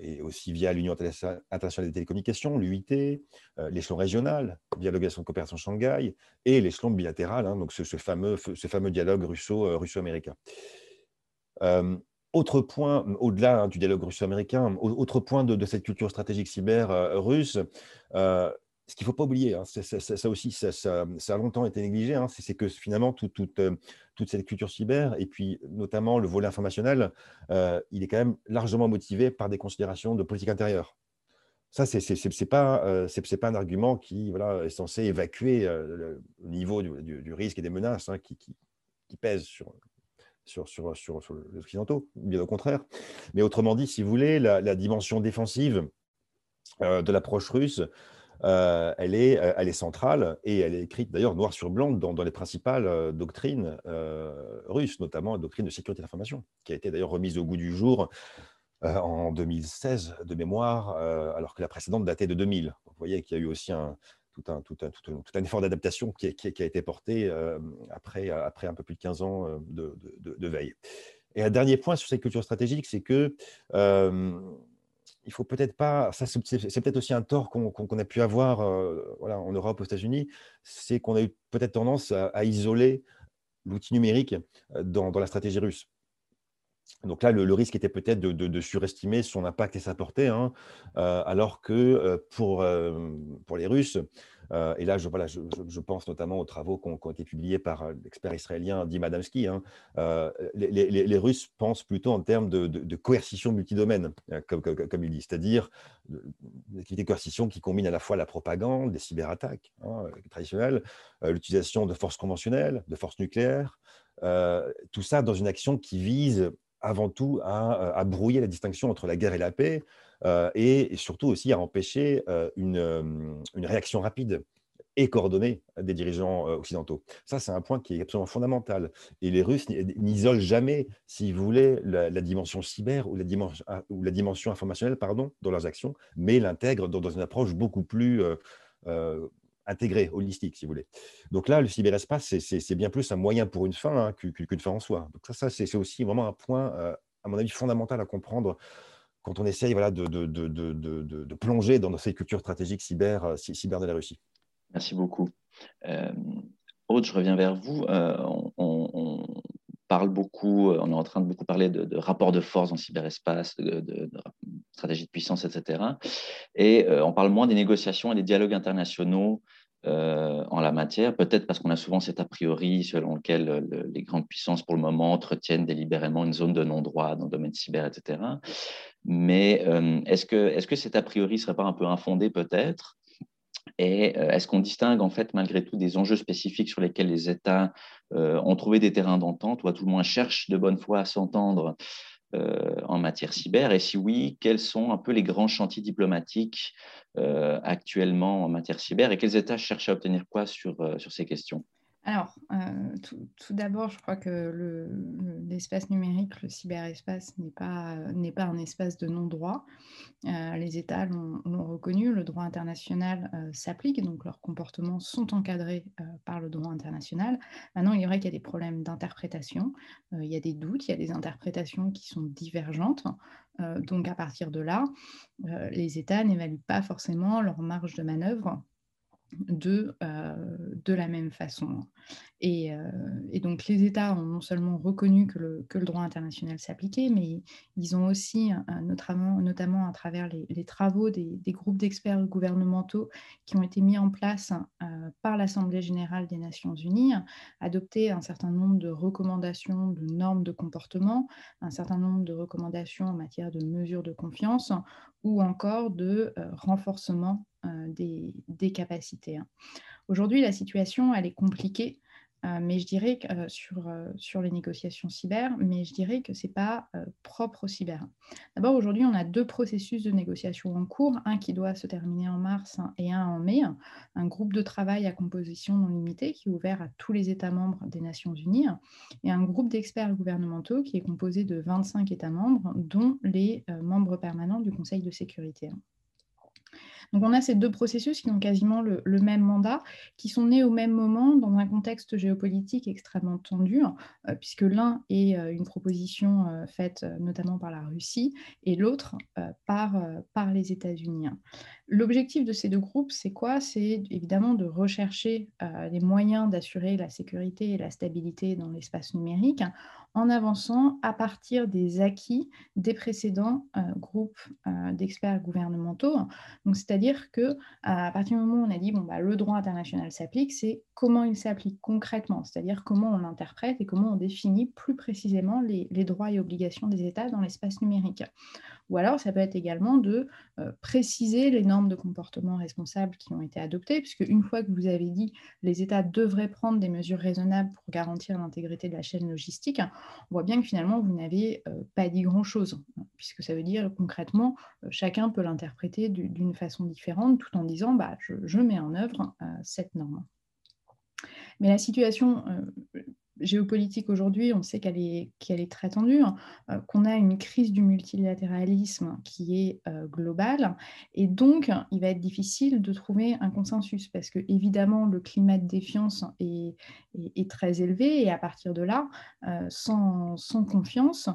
et aussi via l'Union internationale des télécommunications, l'UIT, l'échelon régional, via l'Organisation de coopération Shanghai, et l'échelon bilatéral, hein, donc ce, fameux, dialogue russo-américain. Autre point, au-delà hein, du dialogue russo-américain, autre point de, cette culture stratégique cyber euh, russe, euh, ce qu'il ne faut pas oublier, hein, ça, aussi, ça, a longtemps été négligé, hein, c'est que finalement, euh, toute cette culture cyber, et puis notamment le volet informationnel, il est quand même largement motivé par des considérations de politique intérieure. Ça, ce n'est pas, pas un argument qui voilà, est censé évacuer le niveau du, risque et des menaces qui, qui, qui pèsent sur, sur, sur, sur, les Occidentaux, bien au contraire. Mais autrement dit, si vous voulez, la, dimension défensive euh, de l'approche russe, euh, elle, est, euh, elle est centrale et elle est écrite d'ailleurs noir sur blanc dans, les principales doctrines russes, notamment la doctrine de sécurité de l'information, qui a été d'ailleurs remise au goût du jour en 2016 de mémoire, alors que la précédente datait de 2000. vous voyez qu'il y a eu aussi tout un, effort d'adaptation qui, a été porté euh, après, un peu plus de 15 ans euh, de, de, veille. Et un dernier point sur cette culture stratégique, c'est que euh, il faut peut-être pas, ça c'est peut-être aussi un tort qu'on a pu avoir voilà, en Europe, aux États-Unis, c'est qu'on a eu peut-être tendance à, isoler l'outil numérique dans, dans, la stratégie russe. Donc là, le, risque était peut-être de, surestimer son impact et sa portée, hein, euh, alors que euh, pour, euh, pour les Russes, et là je, pense notamment aux travaux qui ont, été publiés par l'expert israélien Dim Adamski, hein, les, les, Russes pensent plutôt en termes de, coercition multidomaine, comme, il dit, c'est-à-dire des activités de coercition qui combinent à la fois la propagande, des cyberattaques hein, traditionnelles, l'utilisation de forces conventionnelles, de forces nucléaires, tout ça dans une action qui vise avant tout euh, à, brouiller la distinction entre la guerre et la paix euh, et, surtout aussi à empêcher euh, une, réaction rapide et coordonnée des dirigeants occidentaux. Ça, c'est un point qui est absolument fondamental. Et les Russes n'isolent jamais, si vous voulez, la, dimension cyber ou la dimension, ah, ou la dimension informationnelle pardon, dans leurs actions, mais l'intègrent dans, une approche beaucoup plus intégré, holistique, si vous voulez. Donc là, le cyberespace, c'est bien plus un moyen pour une fin hein, qu'une fin en soi. Donc ça c'est aussi vraiment un point, à mon avis, fondamental à comprendre quand on essaye voilà, de, de, de, de, plonger dans ces cultures stratégiques cyber, cyber de la Russie. Merci beaucoup. Euh, Aude, je reviens vers vous. Euh, on, parle beaucoup, on est en train de beaucoup parler de, rapports de force en cyberespace, de, stratégie de puissance, etc. Et euh, on parle moins des négociations et des dialogues internationaux euh, en la matière, peut-être parce qu'on a souvent cet a priori selon lequel les grandes puissances, pour le moment, entretiennent délibérément une zone de non-droit dans le domaine cyber, etc. Mais est-ce que, est -ce que cet a priori ne serait pas un peu infondé, peut-être? Et euh, est-ce qu'on distingue en fait malgré tout des enjeux spécifiques sur lesquels les États euh, ont trouvé des terrains d'entente ou à tout le moins cherchent de bonne foi à s'entendre euh, en matière cyber Et si oui, quels sont un peu les grands chantiers diplomatiques actuellement en matière cyber et quels États cherchent à obtenir quoi sur, sur ces questions? Alors, euh, tout, d'abord, je crois que l'espace numérique, le cyberespace, n'est pas, pas un espace de non-droit. Euh, les États l'ont reconnu, le droit international euh, s'applique, donc leurs comportements sont encadrés par le droit international. Maintenant, il est vrai qu'il y a des problèmes d'interprétation, il y a des doutes, il y a des interprétations qui sont divergentes. donc, à partir de là, les États n'évaluent pas forcément leur marge de manœuvre de, euh, de la même façon. Et, euh, et, donc les États ont non seulement reconnu que le, que le droit international s'appliquait, mais ils ont aussi, euh, notamment, notamment à travers les, travaux des groupes d'experts gouvernementaux qui ont été mis en place par l'Assemblée générale des Nations unies, adopté un certain nombre de recommandations, de normes de comportement, un certain nombre de recommandations en matière de mesures de confiance ou encore de renforcement euh, des, capacités. Hein. Aujourd'hui, la situation, elle est compliquée, euh, mais je dirais euh, sur, sur les négociations cyber, mais je dirais que ce n'est pas propre au cyber. D'abord, aujourd'hui, on a deux processus de négociation en cours, un qui doit se terminer en mars hein, et un en mai, un groupe de travail à composition non limitée qui est ouvert à tous les États membres des Nations Unies, et un groupe d'experts gouvernementaux qui est composé de 25 États membres, dont les membres permanents du Conseil de sécurité. Donc on a ces deux processus qui ont quasiment le, même mandat, qui sont nés au même moment dans un contexte géopolitique extrêmement tendu, euh, puisque l'un est euh, une proposition euh, faite notamment par la Russie et l'autre par, par les États-Unis. L'objectif de ces deux groupes, c'est quoi? C'est évidemment de rechercher les moyens d'assurer la sécurité et la stabilité dans l'espace numérique en avançant à partir des acquis des précédents euh, groupes euh, d'experts gouvernementaux. c'est-à-dire que à partir du moment où on a dit bon bah le droit international s'applique, c'est comment il s'applique concrètement, c'est-à-dire comment on l'interprète et comment on définit plus précisément les, droits et obligations des États dans l'espace numérique. Ou alors, ça peut être également de euh, préciser les normes de comportement responsable qui ont été adoptées, puisque une fois que vous avez dit les États devraient prendre des mesures raisonnables pour garantir l'intégrité de la chaîne logistique, on voit bien que finalement, vous n'avez euh, pas dit grand-chose, puisque ça veut dire concrètement, euh, chacun peut l'interpréter d'une façon différente, tout en disant bah, je, mets en œuvre cette norme. Mais la situation géopolitique aujourd'hui, on sait qu'elle est, très tendue, hein, euh, qu'on a une crise du multilatéralisme qui est euh, globale, et donc il va être difficile de trouver un consensus, parce que évidemment le climat de défiance est, très élevé, et à partir de là, euh, sans, confiance,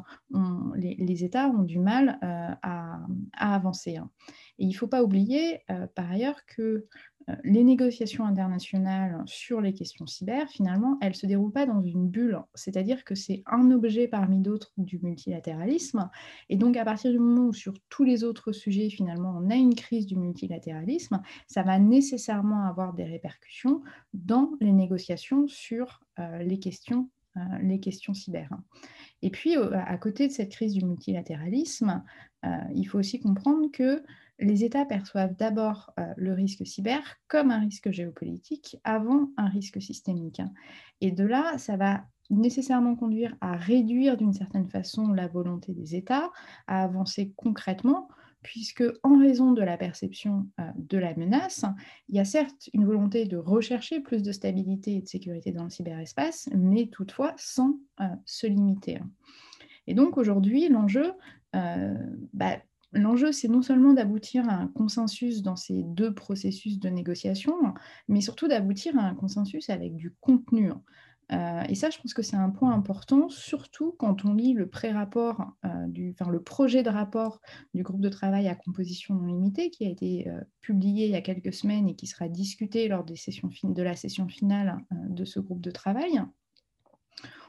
les, États ont du mal à, avancer. Hein. Et il ne faut pas oublier, par ailleurs, que les négociations internationales sur les questions cyber, finalement, elles ne se déroulent pas dans une bulle, c'est-à-dire que c'est un objet parmi d'autres du multilatéralisme. Et donc, à partir du moment où sur tous les autres sujets, finalement, on a une crise du multilatéralisme, ça va nécessairement avoir des répercussions dans les négociations sur euh, les questions euh, les questions cyber. Et puis, à côté de cette crise du multilatéralisme, il faut aussi comprendre que les États perçoivent d'abord euh, le risque cyber comme un risque géopolitique avant un risque systémique. Et de là, ça va nécessairement conduire à réduire d'une certaine façon la volonté des États, à avancer concrètement, puisque en raison de la perception euh, de la menace, il y a certes une volonté de rechercher plus de stabilité et de sécurité dans le cyberespace, mais toutefois sans euh, se limiter. Et donc aujourd'hui, l'enjeu, bah, L'enjeu, c'est non seulement d'aboutir à un consensus dans ces deux processus de négociation, mais surtout d'aboutir à un consensus avec du contenu. Euh, et ça, je pense que c'est un point important, surtout quand on lit le pré-rapport, euh, le projet de rapport du groupe de travail à composition non limitée qui a été euh, publié il y a quelques semaines et qui sera discuté lors des sessions de la session finale de ce groupe de travail.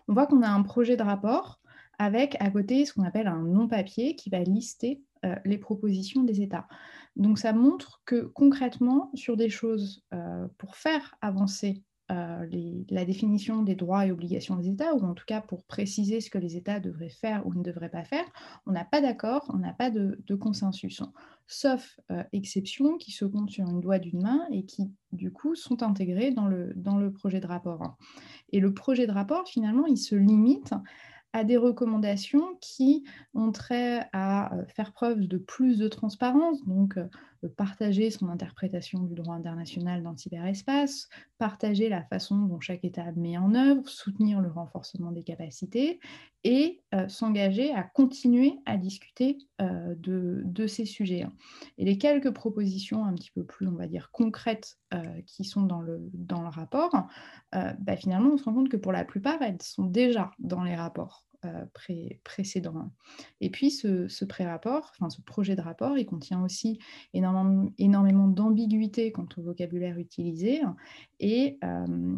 On voit qu'on a un projet de rapport avec à côté ce qu'on appelle un non-papier qui va lister les propositions des États. Donc ça montre que concrètement, sur des choses pour faire avancer euh, la définition des droits et obligations des États, ou en tout cas pour préciser ce que les États devraient faire ou ne devraient pas faire, on n'a pas d'accord, on n'a pas de, consensus, sauf exceptions qui se comptent sur une doigt d'une main et qui, du coup, sont intégrées dans le, dans le projet de rapport. Et le projet de rapport, finalement, il se limite à des recommandations qui ont trait à euh, faire preuve de plus de transparence, donc euh, partager son interprétation du droit international dans le cyberespace, partager la façon dont chaque État met en œuvre, soutenir le renforcement des capacités et euh, s'engager à continuer à discuter de, ces sujets. Et les quelques propositions un petit peu plus, on va dire, concrètes qui sont dans le, dans le rapport, bah, finalement, on se rend compte que pour la plupart, elles sont déjà dans les rapports. Euh, précédent. Et puis ce, pré-rapport, enfin ce projet de rapport, il contient aussi énormément, énormément d'ambiguïté quant au vocabulaire utilisé et euh,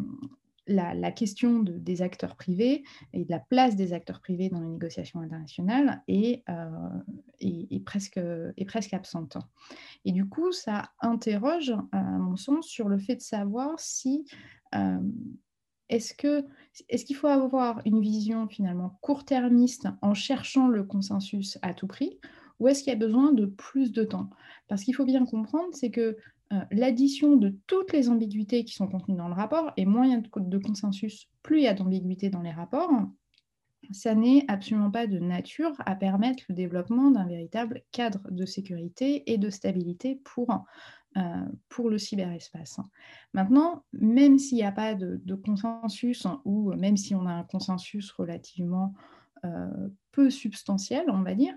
la, question des acteurs privés et de la place des acteurs privés dans les négociations internationales est, euh, presque, est presque absente. Et du coup, ça interroge, à mon sens, sur le fait de savoir si est-ce que est-ce qu'il faut avoir une vision finalement court-termiste en cherchant le consensus à tout prix ou est-ce qu'il y a besoin de plus de temps? Parce qu'il faut bien comprendre, c'est que euh, l'addition de toutes les ambiguïtés qui sont contenues dans le rapport, et moins il y a de consensus, plus il y a d'ambiguïté dans les rapports, ça n'est absolument pas de nature à permettre le développement d'un véritable cadre de sécurité et de stabilité pour pour le cyberespace. Maintenant, même s'il n'y a pas de, consensus, ou même si on a un consensus relativement euh, peu substantiel, on va dire,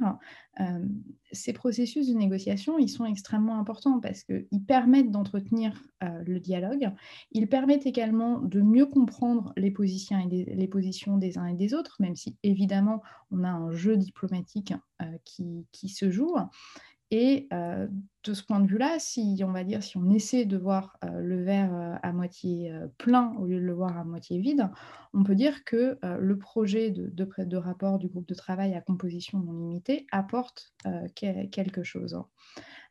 euh, ces processus de négociation, ils sont extrêmement importants parce qu'ils permettent d'entretenir le dialogue, ils permettent également de mieux comprendre les positions, des, uns et des autres, même si évidemment on a un jeu diplomatique qui, qui, se joue, et euh, de ce point de vue-là, si on va dire, si on essaie de voir euh, le verre euh, à moitié plein au lieu de le voir à moitié vide, on peut dire que le projet de, de, rapport du groupe de travail à composition non limitée apporte quelque chose.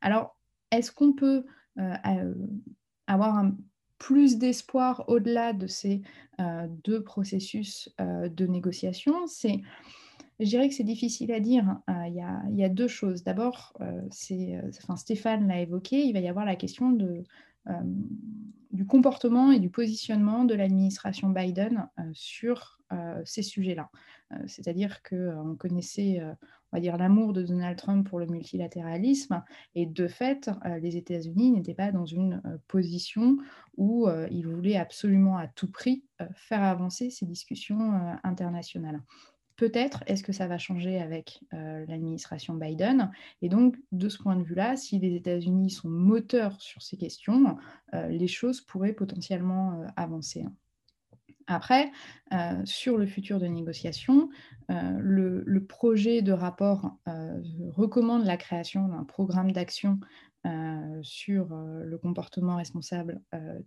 Alors, est-ce qu'on peut avoir plus d'espoir au-delà de ces deux processus de négociation? C'est je dirais que c'est difficile à dire. Euh, il y, a, deux choses. D'abord, euh, euh, enfin, Stéphane l'a évoqué, il va y avoir la question de, du comportement et du positionnement de l'administration Biden sur ces sujets-là. C'est-à-dire qu'on connaissait, on va dire, l'amour de Donald Trump pour le multilatéralisme, et de fait, les États-Unis n'étaient pas dans une position où ils voulaient absolument à tout prix faire avancer ces discussions internationales. Peut-être est-ce que ça va changer avec l'administration Biden? Et donc, de ce point de vue-là, si les États-Unis sont moteurs sur ces questions, les choses pourraient potentiellement avancer. Après, sur le futur de négociation, le, le, projet de rapport recommande la création d'un programme d'action euh, sur euh, le comportement responsable euh,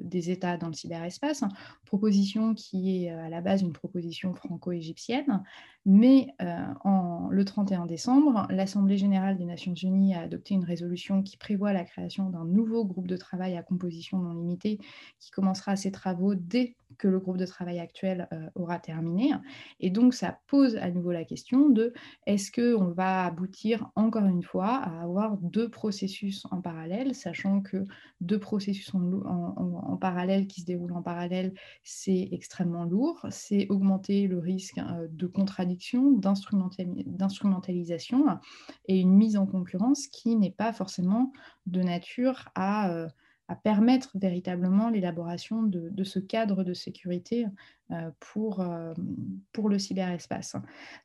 des États dans le cyberespace, proposition qui est à la base une proposition franco-égyptienne, mais le 31 décembre, l'Assemblée générale des Nations unies a adopté une résolution qui prévoit la création d'un nouveau groupe de travail à composition non limitée qui commencera ses travaux dès que le groupe de travail actuel aura terminé. Et donc, ça pose à nouveau la question de est-ce qu'on va aboutir encore une fois à avoir deux processus en parallèle, sachant que deux processus en, parallèle qui se déroulent en parallèle, c'est extrêmement lourd, c'est augmenter le risque euh, de contradiction, d'instrumentalisation et une mise en concurrence qui n'est pas forcément de nature à, euh, à permettre véritablement l'élaboration de, ce cadre de sécurité euh, pour, euh, pour le cyberespace.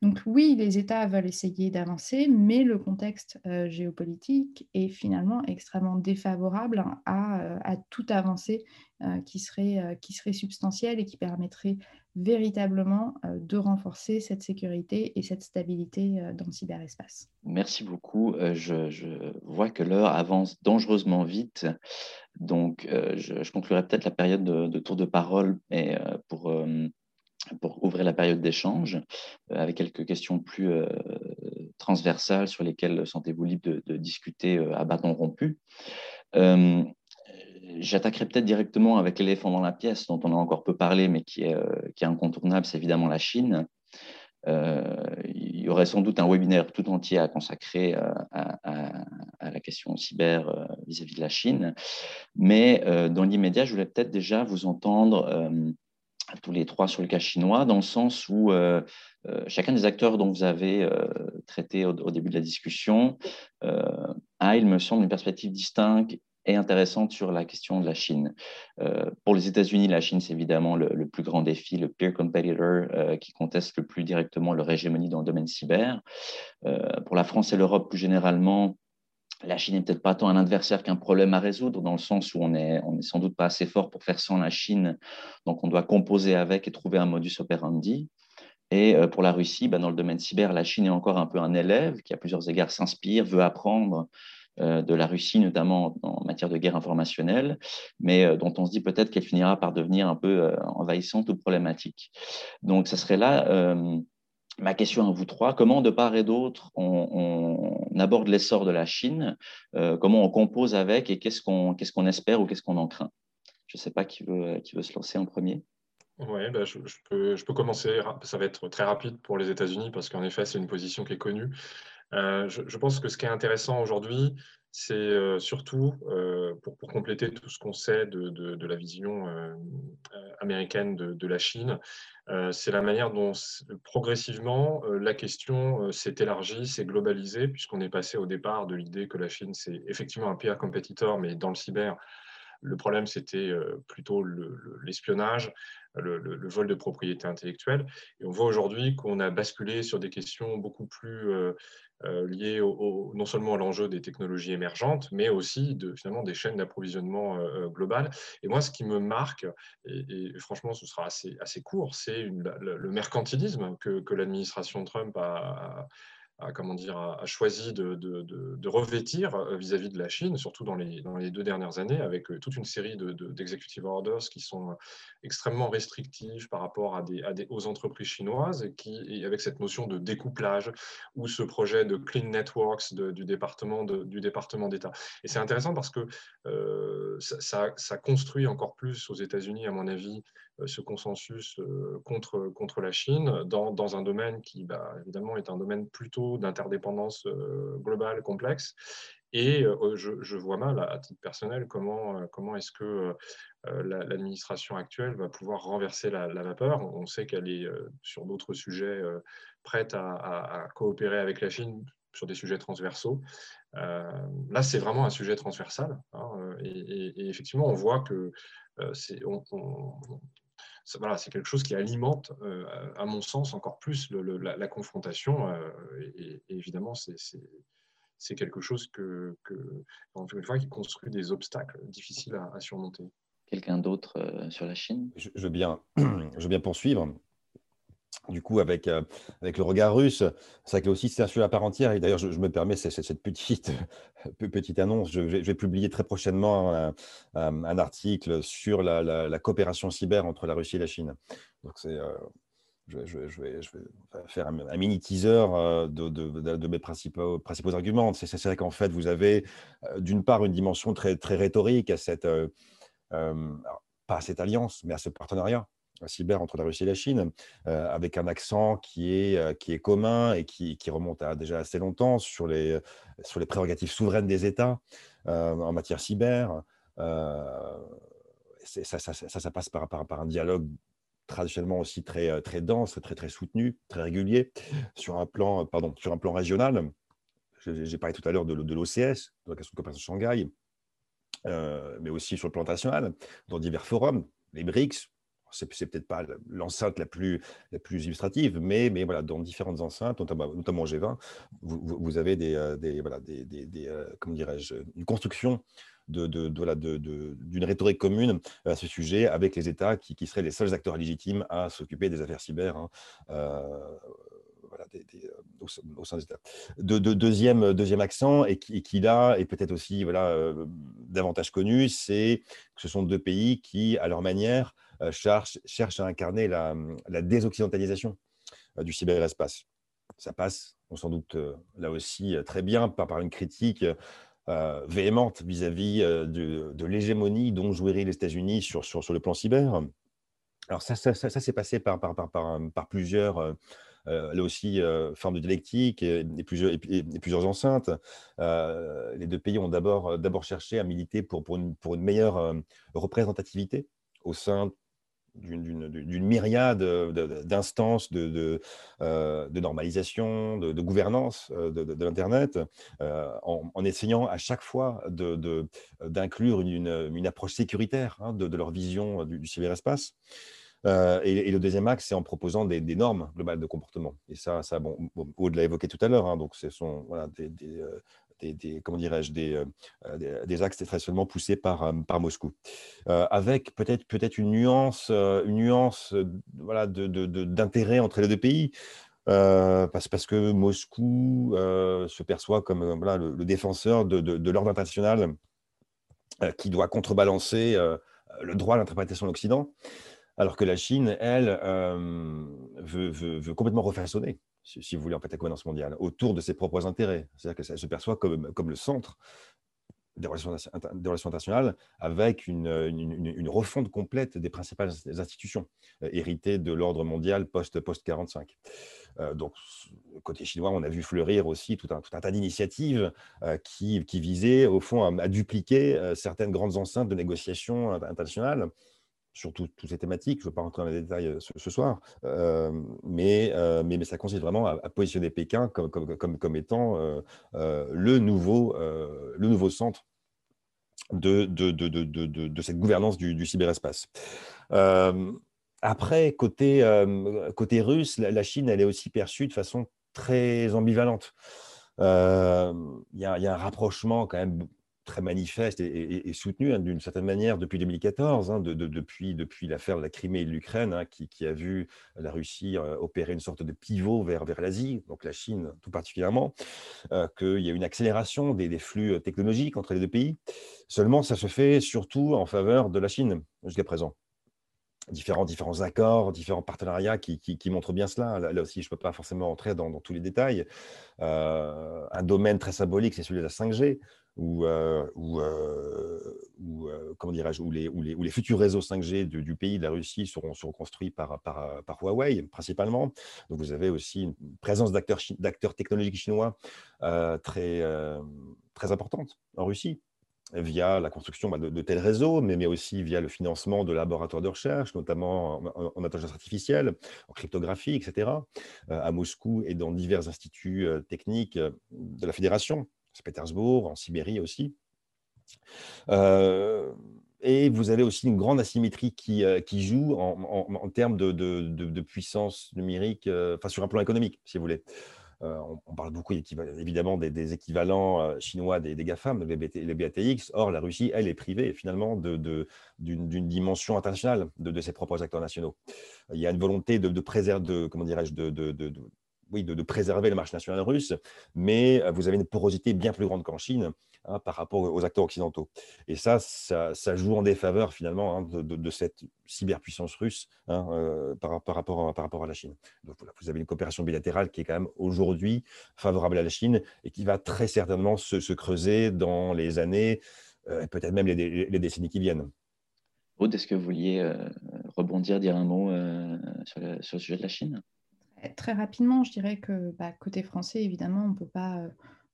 Donc oui, les États veulent essayer d'avancer, mais le contexte euh, géopolitique est finalement extrêmement défavorable à, à toute avancée qui, serait, qui serait substantielle et qui permettrait véritablement de renforcer cette sécurité et cette stabilité dans le cyberespace. Merci beaucoup. Je, je vois que l'heure avance dangereusement vite. Donc, euh, je, conclurai peut-être la période de, tour de parole euh, pour, euh, pour ouvrir la période d'échange avec quelques questions plus transversales sur lesquelles sentez-vous libre de, discuter à bâton rompu. J'attaquerai peut-être directement avec l'éléphant dans la pièce, dont on a encore peu parlé, mais qui est, qui est incontournable, c'est évidemment la Chine. Euh, il y aurait sans doute un webinaire tout entier à consacrer euh, à, la question cyber euh, vis-à-vis de la Chine. Mais dans l'immédiat, je voulais peut-être déjà vous entendre tous les trois sur le cas chinois, dans le sens où chacun des acteurs dont vous avez traité au, début de la discussion a, il me semble, une perspective distincte intéressante sur la question de la Chine. Euh, pour les États-Unis, la Chine, c'est évidemment le, plus grand défi, le peer competitor euh, qui conteste le plus directement leur hégémonie dans le domaine cyber. Euh, pour la France et l'Europe, plus généralement, la Chine n'est peut-être pas tant un adversaire qu'un problème à résoudre, dans le sens où on n'est on est sans doute pas assez fort pour faire sans la Chine, donc on doit composer avec et trouver un modus operandi. Et pour la Russie, ben, dans le domaine cyber, la Chine est encore un peu un élève qui, à plusieurs égards, s'inspire, veut apprendre, de la Russie, notamment en matière de guerre informationnelle, mais euh, dont on se dit peut-être qu'elle finira par devenir un peu euh, envahissante ou problématique. Donc, ce serait là ma question à vous trois. Comment, de part et d'autre, on, aborde l'essor de la Chine Comment on compose avec et qu'est-ce qu'on espère ou qu'est-ce qu'on en craint? Je ne sais pas qui veut, se lancer en premier. Oui, bah, je, peux, commencer. Ça va être très rapide pour les États-Unis parce qu'en effet, c'est une position qui est connue. Euh, je, pense que ce qui est intéressant aujourd'hui, c'est euh, surtout, euh, pour, compléter tout ce qu'on sait de, la vision américaine de, la Chine, c'est la manière dont progressivement la question s'est élargie, s'est globalisée, puisqu'on est passé au départ de l'idée que la Chine, c'est effectivement un pire compétiteur, mais dans le cyber, le problème, c'était plutôt l'espionnage, le, vol de propriété intellectuelle. Et on voit aujourd'hui qu'on a basculé sur des questions beaucoup plus euh, liées au, non seulement à l'enjeu des technologies émergentes, mais aussi finalement des chaînes d'approvisionnement euh, euh, globales. Et moi, ce qui me marque, et, franchement, ce sera assez, assez court, c'est le, mercantilisme que, l'administration Trump a, comment dire, a, choisi de, revêtir euh, vis-à-vis de la Chine, surtout dans les, deux dernières années, avec euh, toute une série d'executive orders qui sont euh, extrêmement restrictifs par rapport aux entreprises chinoises, et, qui, avec cette notion de découplage ou ce projet de clean networks du département d'État. Et c'est intéressant parce que ça, construit encore plus aux États-Unis, à mon avis, ce consensus euh, contre, contre la Chine dans, dans un domaine qui, bah, évidemment, est un domaine plutôt d'interdépendance euh, globale complexe. Et je, je, vois mal, à titre personnel, comment, comment est-ce que l'administration actuelle va pouvoir renverser la, vapeur. On sait qu'elle est, sur d'autres sujets, prête à, coopérer avec la Chine sur des sujets transversaux. là, c'est vraiment un sujet transversal. Hein, et, effectivement, on voit que on, voilà, c'est quelque chose qui alimente, euh, à mon sens, encore plus la, confrontation. Euh, et, évidemment, c'est quelque chose que, que, une fois, qui construit des obstacles difficiles à, surmonter. Quelqu'un d'autre euh, sur la Chine? Je, veux bien, je veux bien poursuivre du coup, avec, euh, avec le regard russe, c'est aussi, c'est un sujet à part entière. Et d'ailleurs, je, me permets cette, petite, petite annonce. Je vais, publier très prochainement un, article sur la, coopération cyber entre la Russie et la Chine. Donc, c'est. Euh, je, vais, faire un, mini teaser euh, de, de, mes principaux, principaux arguments. C'est vrai qu'en fait, vous avez d'une part une dimension très, très rhétorique à cette, pas à cette alliance, mais à ce partenariat cyber entre la Russie et la Chine, euh, avec un accent qui est, euh, qui est commun et qui, qui, remonte à déjà assez longtemps sur les, sur les prérogatives souveraines des États euh, en matière cyber. Ça ça, ça, passe par, par, par, un dialogue traditionnellement aussi très, très dense, très, très soutenu, très régulier, sur un plan, pardon, sur un plan régional. J'ai parlé tout à l'heure de, de l'OCS, de la question de coopération Shanghai. mais aussi sur le plan international, dans divers forums, les BRICS, c'est peut-être pas l'enceinte la plus, illustrative, mais, voilà, dans différentes enceintes, notamment, notamment G20, vous, avez des, des, voilà, des, des, comment dirais-je, une construction de, de, de, d'une rhétorique commune à ce sujet avec les États qui, seraient les seuls acteurs légitimes à s'occuper des affaires cyber. Hein, voilà, au, sein des États. De, deuxième, accent, et qui, qui là est peut-être aussi voilà, davantage connu, c'est que ce sont deux pays qui, à leur manière, cherchent, cherchent à incarner la, la désoccidentalisation du cyberespace. Ça passe, on s'en doute là aussi très bien, par, une critique euh, véhémente vis-à-vis euh, de, l'hégémonie dont jouiraient les États-Unis sur, le plan cyber. Alors ça, ça, s'est passé par, par, plusieurs, euh, là aussi, formes de dialectique et, plusieurs, enceintes. les deux pays ont d'abord, cherché à militer pour, une, pour une meilleure représentativité au sein d'une myriade d'instances de, euh, de, normalisation, de, gouvernance euh, de, l'Internet, euh, en, essayant à chaque fois d'inclure une, approche sécuritaire hein, de, leur vision du, cyberespace. et, le deuxième axe, c'est en proposant des, normes globales de comportement. Et ça, ça bon, Aude l'a évoqué tout à l'heure, hein, donc ce sont des, comment dirais-je, des, euh, euh, des, axes traditionnellement poussés par, euh, par Moscou. avec peut-être peut-être une nuance, une nuance voilà, d'intérêt de, entre les deux pays. parce, parce que Moscou se perçoit comme voilà, le, défenseur de, de l'ordre international qui doit contrebalancer le droit à l'interprétation de l'Occident, alors que la Chine, elle, veut, veut, veut, complètement refaçonner si vous voulez, en fait, la gouvernance mondiale, autour de ses propres intérêts. C'est-à-dire qu'elle se perçoit comme, comme le centre des relations, des relations internationales avec une, une, refonte complète des principales institutions euh, héritées de l'ordre mondial post-45. Euh, donc, côté chinois, on a vu fleurir aussi tout un, tout un tas d'initiatives euh, qui, qui, visaient, au fond, à, dupliquer certaines grandes enceintes de négociations internationales sur toutes ces thématiques. Je ne veux pas rentrer dans les détails euh, ce, soir, euh, mais, euh, mais, mais, ça consiste vraiment à, positionner Pékin comme, comme, comme, comme étant le, nouveau, le nouveau centre de, de, de, de cette gouvernance du, cyberespace. après, côté, côté russe, la, Chine, elle est aussi perçue de façon très ambivalente. Il y, a un rapprochement quand même très manifeste et, soutenu hein, d'une certaine manière depuis 2014, hein, de, depuis, l'affaire de la Crimée et de l'Ukraine, hein, qui, a vu la Russie euh, opérer une sorte de pivot vers, l'Asie, donc la Chine tout particulièrement, euh, qu'il y a une accélération des, flux euh, technologiques entre les deux pays. Seulement, ça se fait surtout en faveur de la Chine jusqu'à présent différents, accords, différents partenariats qui, qui, montrent bien cela. Là, aussi, je ne peux pas forcément entrer dans, tous les détails. un domaine très symbolique, c'est celui de la 5G, ou, euh, euh, euh, comment dirais-je, où les, futurs réseaux 5G du, pays, de la Russie, seront, construits par, Huawei principalement. Donc vous avez aussi une présence d'acteurs, technologiques chinois très, importante en Russie via la construction bah, de, tels réseaux, mais, aussi via le financement de laboratoires de recherche, notamment en, intelligence artificielle, en cryptographie, etc., à Moscou et dans divers instituts techniques de la fédération. Saint-Pétersbourg, en Sibérie aussi. Euh, et vous avez aussi une grande asymétrie qui, euh, qui joue en, termes de, de, puissance numérique, euh, enfin sur un plan économique, si vous voulez. on, parle beaucoup évidemment des, équivalents chinois des, GAFAM, les, les, BATX. Or, la Russie, elle, est privée finalement d'une dimension internationale de, ses propres acteurs nationaux. Il y a une volonté de, préserver, comment dirais-je, de, oui, de, préserver le marché national russe, mais euh, vous avez une porosité bien plus grande qu'en Chine hein, par rapport aux acteurs occidentaux. Et ça, ça, joue en défaveur finalement hein, de, cette cyberpuissance russe hein, euh, par, rapport à, par rapport à la Chine. Donc vous avez une coopération bilatérale qui est quand même aujourd'hui favorable à la Chine et qui va très certainement se, creuser dans les années euh, peut-être même les, décennies qui viennent. Aude, est-ce que vous vouliez rebondir, dire un mot sur le sujet de la Chine? Très rapidement, je dirais que bah, côté français, évidemment, on peut pas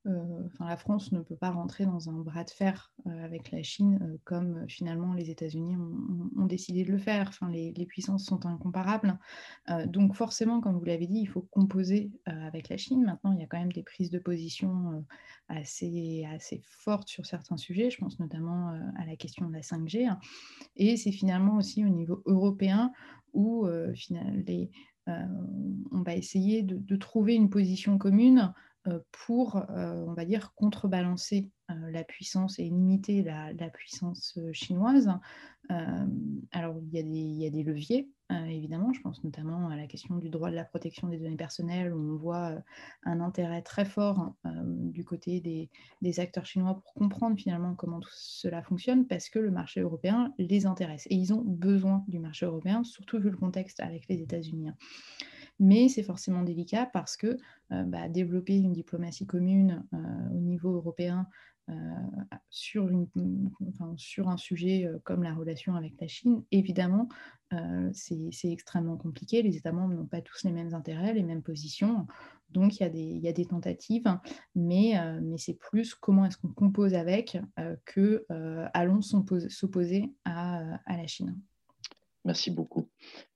euh, enfin, la France ne peut pas rentrer dans un bras de fer avec la Chine comme finalement les États-Unis ont, décidé de le faire. Enfin, les, puissances sont incomparables. donc forcément, comme vous l'avez dit, il faut composer avec la Chine. Maintenant, il y a quand même des prises de position assez, assez fortes sur certains sujets. Je pense notamment à la question de la 5G. Hein. Et c'est finalement aussi au niveau européen où les, on va essayer de, trouver une position commune pour, on va dire, contrebalancer la puissance et limiter la, puissance chinoise. alors, il y, a des, leviers, évidemment. Je pense notamment à la question du droit de la protection des données personnelles, où on voit un intérêt très fort du côté des, acteurs chinois pour comprendre finalement comment tout cela fonctionne, parce que le marché européen les intéresse. Et ils ont besoin du marché européen, surtout vu le contexte avec les États-Unis mais c'est forcément délicat parce que euh, bah, développer une diplomatie commune euh, au niveau européen euh, sur, un sujet comme la relation avec la Chine, évidemment, c'est extrêmement compliqué. Les États membres n'ont pas tous les mêmes intérêts, les mêmes positions. Donc, il y, a des, tentatives, mais, c'est plus comment est-ce qu'on compose avec que allons s'opposer à, la Chine. Merci beaucoup.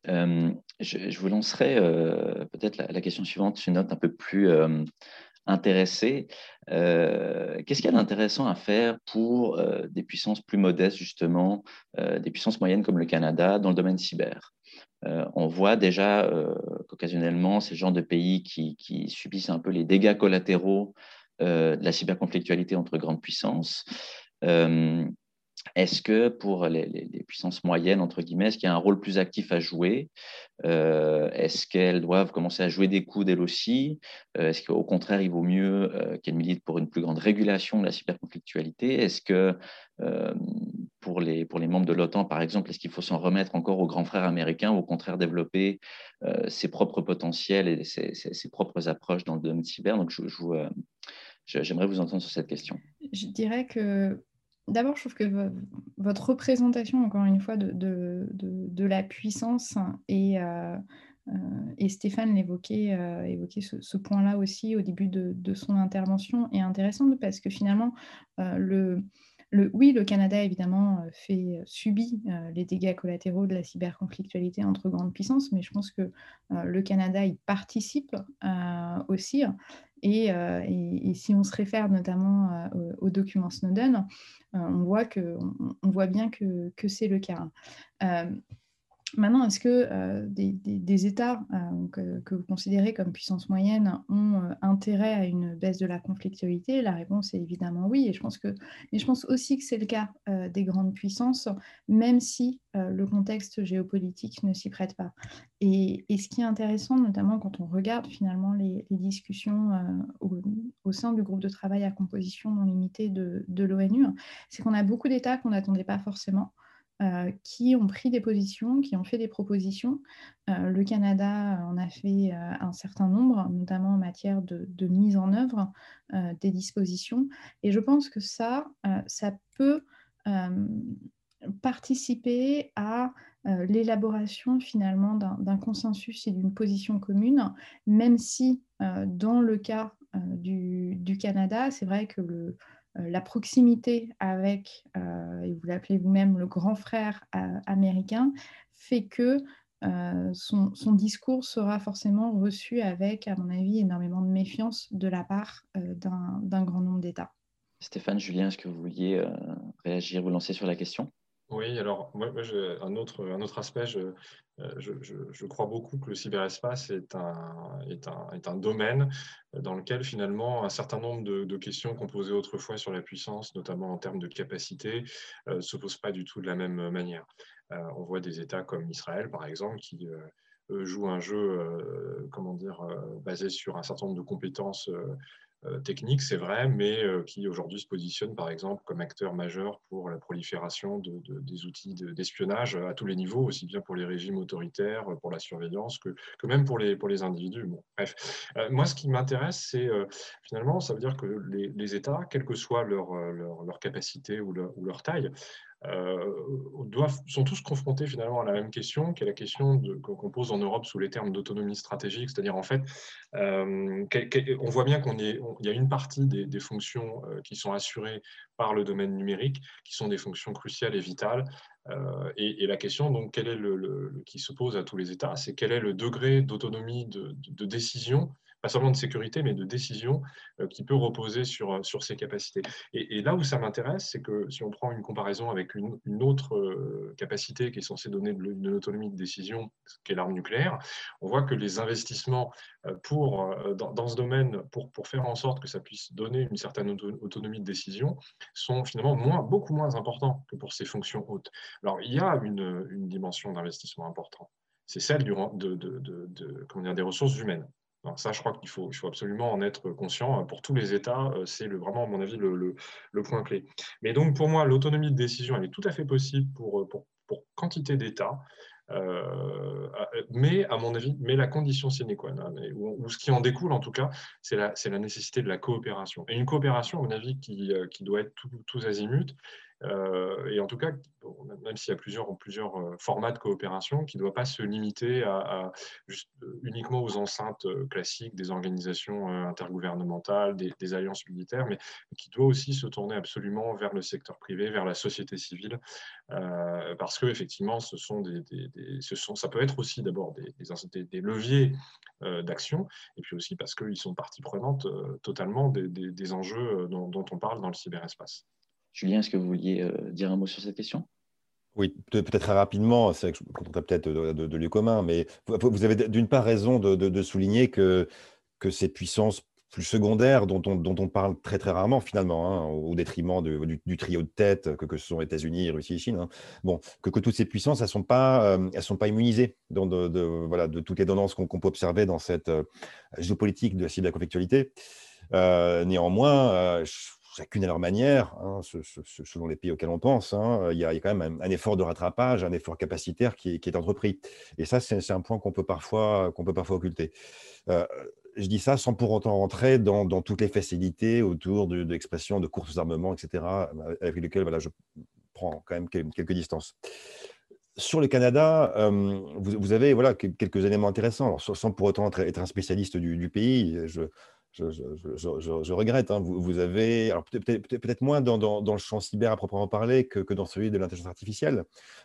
je, vous lancerai peut-être la, question suivante, une note un peu plus intéressée. Qu'est-ce qu'il y a d'intéressant à faire pour des puissances plus modestes, justement, des puissances moyennes comme le Canada, dans le domaine cyber? On voit déjà qu'occasionnellement, ces genres de pays qui, qui, subissent un peu les dégâts collatéraux de la cyberconflictualité entre grandes puissances. Est-ce que pour les, puissances moyennes, entre guillemets, est-ce qu'il y a un rôle plus actif à jouer? Euh, Est-ce qu'elles doivent commencer à jouer des coups d'elles aussi? Euh, Est-ce qu'au contraire, il vaut mieux euh, qu'elles militent pour une plus grande régulation de la cyberconflictualité? Est-ce que pour, les, membres de l'OTAN, par exemple, est-ce qu'il faut s'en remettre encore aux grands frères américains ou au contraire développer ses propres potentiels et ses, propres approches dans le domaine cyber? Donc, j'aimerais vous entendre sur cette question. Je dirais que D'abord, je trouve que votre représentation, encore une fois, de, la puissance, et, euh, euh, Stéphane l'évoquait, euh, évoquait ce, point-là aussi au début de, son intervention, est intéressante parce que finalement, le, le, oui, le Canada, évidemment, fait, subit les dégâts collatéraux de la cyberconflictualité entre grandes puissances, mais je pense que le Canada y participe aussi. Euh, et, si on se réfère notamment euh, au, document Snowden, euh, on, voit bien que c'est le cas. Maintenant, est-ce que euh, des, États euh, que, vous considérez comme puissance moyenne ont euh, intérêt à une baisse de la conflictualité? La réponse est évidemment oui. Mais je pense aussi que c'est le cas des grandes puissances, même si le contexte géopolitique ne s'y prête pas. Et, ce qui est intéressant, notamment quand on regarde finalement les, discussions au, sein du groupe de travail à composition non limitée de l'ONU, c'est qu'on a beaucoup d'États qu'on n'attendait pas forcément. Euh, qui ont pris des positions, qui ont fait des propositions. Euh, le Canada en a fait euh, un certain nombre, notamment en matière de, mise en œuvre des dispositions. Et je pense que ça, ça peut participer à l'élaboration finalement d'un consensus et d'une position commune, même si dans le cas du, Canada, c'est vrai que le, la proximité avec, euh, et vous l'appelez vous-même, le grand frère euh, américain, fait que son, discours sera forcément reçu avec, à mon avis, énormément de méfiance de la part d'un grand nombre d'États. Stéphane, Julien, est-ce que vous vouliez réagir, vous lancer sur la question? Oui, alors moi, un, autre, un autre aspect, je, je, crois beaucoup que le cyberespace est un, est un, est un domaine dans lequel finalement un certain nombre de, questions qu'on posait autrefois sur la puissance, notamment en termes de capacité, ne euh, se posent pas du tout de la même manière. Euh, on voit des États comme Israël, par exemple, qui euh, jouent un jeu, comment dire, basé sur un certain nombre de compétences euh, technique, c'est vrai, mais euh, qui aujourd'hui se positionne par exemple comme acteur majeur pour la prolifération de, des outils d'espionnage à tous les niveaux, aussi bien pour les régimes autoritaires, pour la surveillance, que, que même pour les, pour les individus. Bref, euh, moi ce qui m'intéresse, c'est finalement, ça veut dire que les, États, quelle que soit leur, capacité ou leur taille, doivent, sont tous confrontés finalement à la même question, qui est la question qu'on pose en Europe sous les termes d'autonomie stratégique, c'est-à-dire en fait, on voit bien qu'il y a une partie des, fonctions qui sont assurées par le domaine numérique, qui sont des fonctions cruciales et vitales. et, la question donc, quel est le, qui se pose à tous les États, c'est quel est le degré d'autonomie de, de, décision pas seulement de sécurité, mais de décision euh, qui peut reposer sur, euh, sur ces capacités. Et, là où ça m'intéresse, c'est que si on prend une comparaison avec une, autre euh, capacité qui est censée donner de, l'autonomie de décision, qui est l'arme nucléaire, on voit que les investissements pour, dans, ce domaine, pour, pour faire en sorte que ça puisse donner une certaine autonomie de décision, sont finalement moins, beaucoup moins importants que pour ces fonctions hautes. Alors, il y a une, une dimension d'investissement important. C'est celle du, de, de, de, comment dire, des ressources humaines ça, je crois qu'il faut, absolument en être conscient. Pour tous les États, euh, c'est vraiment, à mon avis, le, point clé. Mais donc, pour moi, l'autonomie de décision, elle est tout à fait possible pour, pour, quantité d'États. Euh, mais à mon avis, mais la condition sine qua non, ou, ce qui en découle en tout cas, c'est la, la, nécessité de la coopération. Et une coopération, à mon avis, qui, euh, qui doit être tous azimuts, euh, et en tout cas, même s'il y a plusieurs, euh, formats de coopération, qui ne doit pas se limiter euh, uniquement aux enceintes classiques des organisations intergouvernementales, des, alliances militaires, mais qui doit aussi se tourner absolument vers le secteur privé, vers la société civile, parce que effectivement, ce sont ça peut être aussi d'abord des, leviers d'action, et puis aussi parce qu'ils sont partie prenante totalement des, enjeux dont on parle dans le cyberespace. Julien, est-ce que vous vouliez euh, dire un mot sur cette question? Oui, peut-être très rapidement, c'est que je peut-être de, lieux communs, mais vous avez d'une part raison de, souligner que, ces puissances plus secondaires dont on, parle très très rarement finalement, hein, au détriment du, trio de tête que, que sont États-Unis, Russie et Chine, hein, bon, que, toutes ces puissances, ne sont, pas, euh, sont pas immunisées de, de toutes les tendances qu'on peut observer dans cette euh, géopolitique de la cyberconflictualité. Néanmoins, chacune à leur manière, hein, selon les pays auxquels on pense, hein, il, y a, quand même un, effort de rattrapage, un effort capacitaire qui est, entrepris. Et ça, c'est un point qu'on peut, parfois, qu'on peut parfois occulter. Euh, je dis ça sans pour autant rentrer dans, toutes les facilités autour de, l'expression de courses armements, etc., avec lesquelles voilà, je prends quand même quelques distances. Sur le Canada, euh, vous, avez voilà, quelques éléments intéressants, sans pour autant être, un spécialiste du, pays. Je, regrette. Hein. Vous, avez, peut-être moins dans, le champ cyber à proprement parler que, dans celui de l'intelligence artificielle.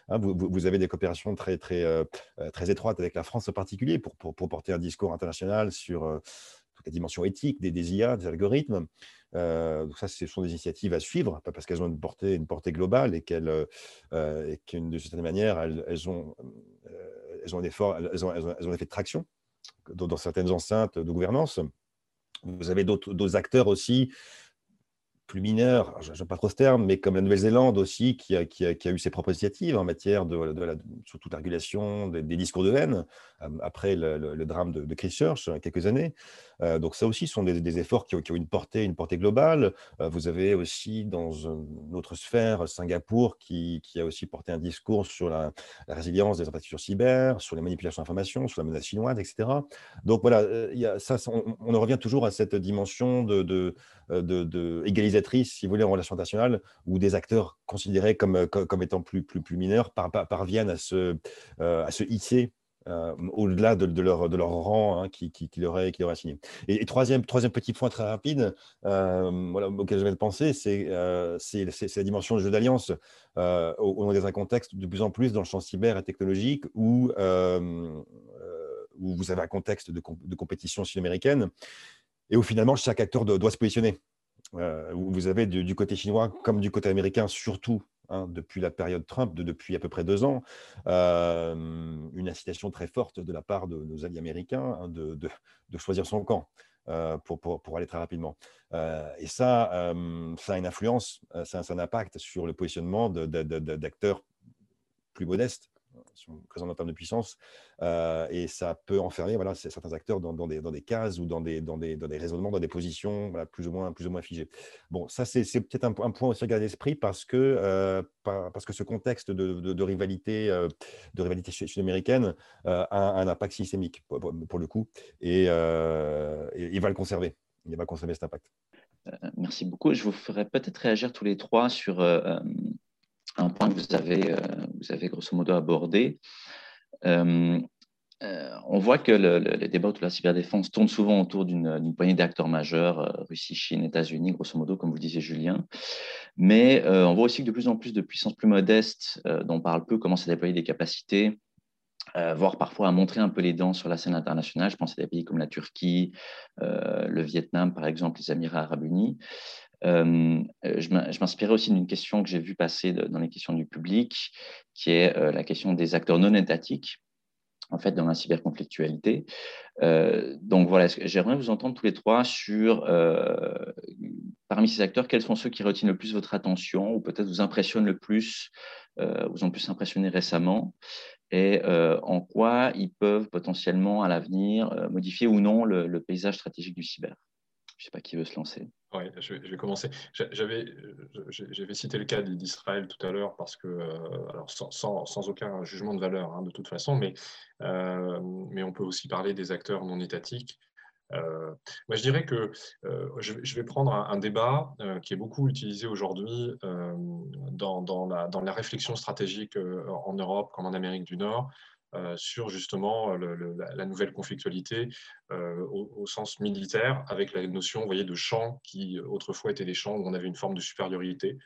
Hein. vous, avez des coopérations très, euh, euh, très étroites avec la France en particulier pour, porter un discours international sur euh, la dimension éthique des, des IA, des algorithmes. donc ça, ce sont des initiatives à suivre, parce qu'elles ont une portée, globale et qu'elles, de certaine manière, elles, ont, un effort, elles, ont, elles effet de traction dans certaines enceintes de gouvernance. Vous avez d'autres acteurs aussi plus mineurs, je n'aime pas trop ce terme, mais comme la Nouvelle-Zélande aussi, qui a, eu ses propres initiatives en matière de, de la, surtout la régulation des, discours de haine, euh, après le, drame de, de, Christchurch, a quelques années. Euh, donc ça aussi, sont des, efforts qui ont, une portée, une portée globale. Euh, vous avez aussi dans une autre sphère, Singapour, qui, a aussi porté un discours sur la, résilience des infrastructures cyber, sur les manipulations d'informations, sur la menace chinoise, etc. Donc voilà, on, on, revient toujours à cette dimension de, de, de si vous voulez, en relation internationale, où des acteurs considérés comme, euh, comme, étant plus, plus, plus mineurs parviennent à se, euh, à se hisser euh, au-delà de, leur, de leur rang hein, qui, qui, leur est, qui leur assigné. Et, troisième, troisième petit point très rapide voilà, auquel je vais penser, c'est la dimension du jeu d'alliance. dans un contexte de plus en plus dans le champ cyber et technologique où, où vous avez un contexte de, de compétition sud-américaine et où finalement chaque acteur doit se positionner. Euh, vous avez du, côté chinois comme du côté américain, surtout hein, depuis la période Trump, de, depuis à peu près deux ans, euh, une incitation très forte de la part de nos alliés américains hein, de, choisir son camp. Euh, pour, aller très rapidement. et ça, ça a une influence, ça, a un impact sur le positionnement d'acteurs plus modestes sont présents en termes de puissance, euh, et ça peut enfermer certains acteurs dans, des, cases ou dans des, raisonnements, dans des positions plus, ou moins, figées. Bon, ça, c'est peut-être un, point aussi à garder l'esprit parce, que euh, parce que ce contexte de, rivalité, euh, rivalité sud-américaine a un impact systémique pour, le coup, et, il va le conserver. Il va conserver cet impact. Merci beaucoup. Je vous ferai peut-être réagir tous les trois sur un point que vous avez, vous avez grosso modo abordé. on voit que le, les débats autour de la cyberdéfense tournent souvent autour d'une poignée d'acteurs majeurs, Russie, Chine, États-Unis, grosso modo, comme vous disiez, Julien. Mais on voit aussi que de plus en plus de puissances plus modestes, dont on parle peu, commencent à déployer des capacités euh, voire parfois à montrer un peu les dents sur la scène internationale. Je pense à des pays comme la Turquie, euh, le Vietnam, par exemple, les Émirats arabes unis. Euh, je m'inspirais aussi d'une question que j'ai vue passer dans les questions du public, qui est la question des acteurs non étatiques, en fait, dans la cyberconflictualité. donc voilà, j'aimerais vous entendre tous les trois sur, parmi ces acteurs, quels sont ceux qui retiennent le plus votre attention ou peut-être vous impressionnent le plus, vous ont plus impressionné récemment et euh, en quoi ils peuvent potentiellement à l'avenir euh, modifier ou non le, paysage stratégique du cyber? Je ne sais pas qui veut se lancer. Je, vais commencer. J'avais cité le cas d'Israël tout à l'heure parce que, euh, alors sans, sans, aucun jugement de valeur hein, de toute façon, mais, mais on peut aussi parler des acteurs non étatiques. Euh, moi, je dirais que euh, je, vais prendre un, débat euh, qui est beaucoup utilisé aujourd'hui dans, la, réflexion stratégique en Europe comme en Amérique du Nord. Sur justement la, nouvelle conflictualité au, sens militaire, avec la notion voyez, de champs qui autrefois étaient des champs où on avait une forme de supériorité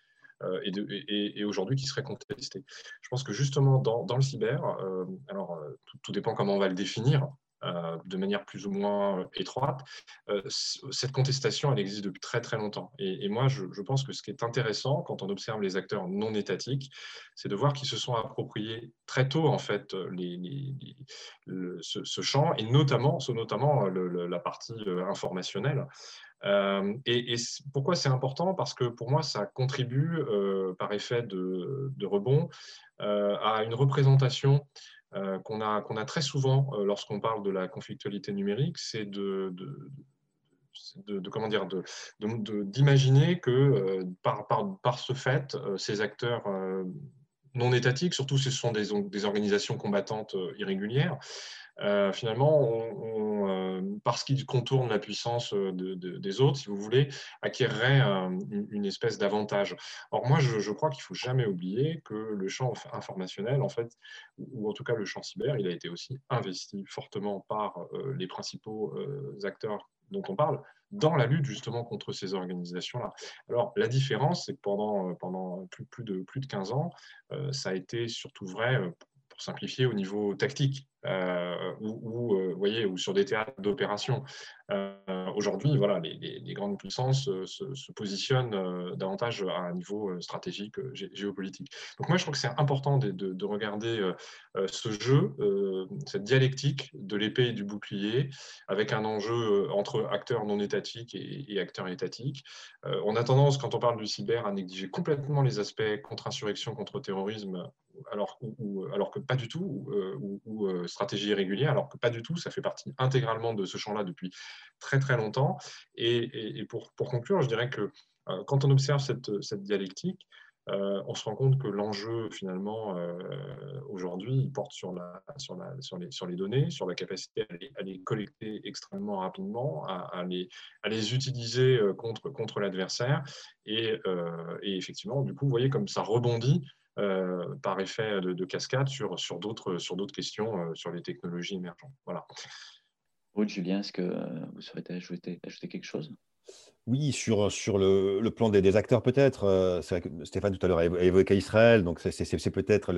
et, aujourd'hui qui serait contesté. Je pense que justement dans, le cyber, alors tout, dépend comment on va le définir, euh, de manière plus ou moins euh, étroite, euh, cette contestation, elle existe depuis très très longtemps. Et, moi, je, pense que ce qui est intéressant quand on observe les acteurs non étatiques, c'est de voir qu'ils se sont appropriés très tôt en fait ce, champ, et notamment, notamment la partie informationnelle. et, pourquoi c'est important? Parce que pour moi, ça contribue par effet de rebond à une représentation euh, qu'on a, très souvent euh, lorsqu'on parle de la conflictualité numérique, c'est de, d'imaginer que euh, par, ce fait, ces acteurs non étatiques, surtout ce sont des organisations combattantes irrégulières, euh, finalement, euh, parce qu'ils contournent la puissance euh, des autres, si vous voulez, acquéreraient une, espèce d'avantage. Or, moi, je, crois qu'il ne faut jamais oublier que le champ informationnel, en fait, ou, en tout cas le champ cyber, il a été aussi investi fortement par les principaux acteurs dont on parle dans la lutte justement contre ces organisations-là. Alors la différence, c'est que pendant, plus, de, plus de 15 ans, ça a été surtout vrai, pour simplifier, au niveau tactique. Euh, ou, euh, voyez, ou sur des théâtres d'opération. Euh, aujourd'hui, voilà, les, grandes puissances se, positionnent davantage à un niveau stratégique, géopolitique. Donc moi, je trouve que c'est important de, regarder ce jeu, cette dialectique de l'épée et du bouclier, avec un enjeu entre acteurs non étatiques et, acteurs étatiques. on a tendance, quand on parle du cyber, à négliger complètement les aspects contre-insurrection, contre-terrorisme, alors, alors que pas du tout, ou, stratégie irrégulière, alors que pas du tout, ça fait partie intégralement de ce champ-là depuis très très longtemps. Et, pour, pour, conclure, je dirais que euh, quand on observe cette, cette dialectique, euh, on se rend compte que l'enjeu, finalement, euh, aujourd'hui, porte sur, la, sur, la, sur, les, sur les données, sur la capacité à les, collecter extrêmement rapidement, à, les, à les, utiliser contre, contre l'adversaire. Et, effectivement, du coup, vous voyez comme ça rebondit euh, par effet de, cascade sur, sur d'autres questions, euh, sur les technologies émergentes. Voilà. Julien, est-ce que vous souhaitez ajouter, ajouter quelque chose? Oui, sur, sur le, le, plan des, des acteurs peut-être. Euh, Stéphane tout à l'heure a évoqué Israël, donc c'est peut-être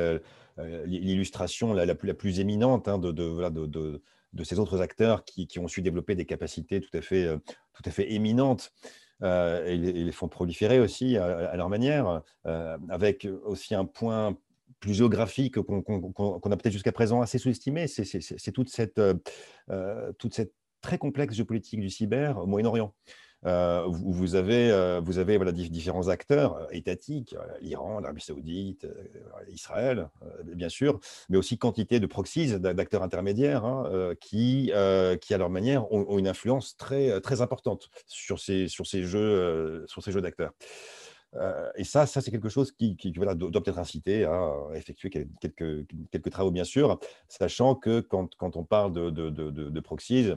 l'illustration la, la, plus, la plus éminente hein, de, de, voilà, de, de, de, ces autres acteurs qui, qui, ont su développer des capacités tout à fait, tout à fait éminentes euh, et, les font proliférer aussi à, leur manière, euh, avec aussi un point plus géographique qu'on a peut-être jusqu'à présent assez sous-estimé, c'est toute euh, toute cette très complexe géopolitique du cyber au Moyen-Orient. Euh, vous avez, euh, vous avez voilà, différents acteurs euh, étatiques, l'Iran, l'Arabie saoudite, Israël, bien sûr, mais aussi quantité de proxies, d'acteurs intermédiaires, hein, qui, à leur manière, ont, une influence très, importante sur ces, jeux, d'acteurs. et ça, c'est quelque chose qui, doit peut-être inciter à effectuer quelques, travaux, bien sûr, sachant que quand, on parle de, de, de, proxies, euh,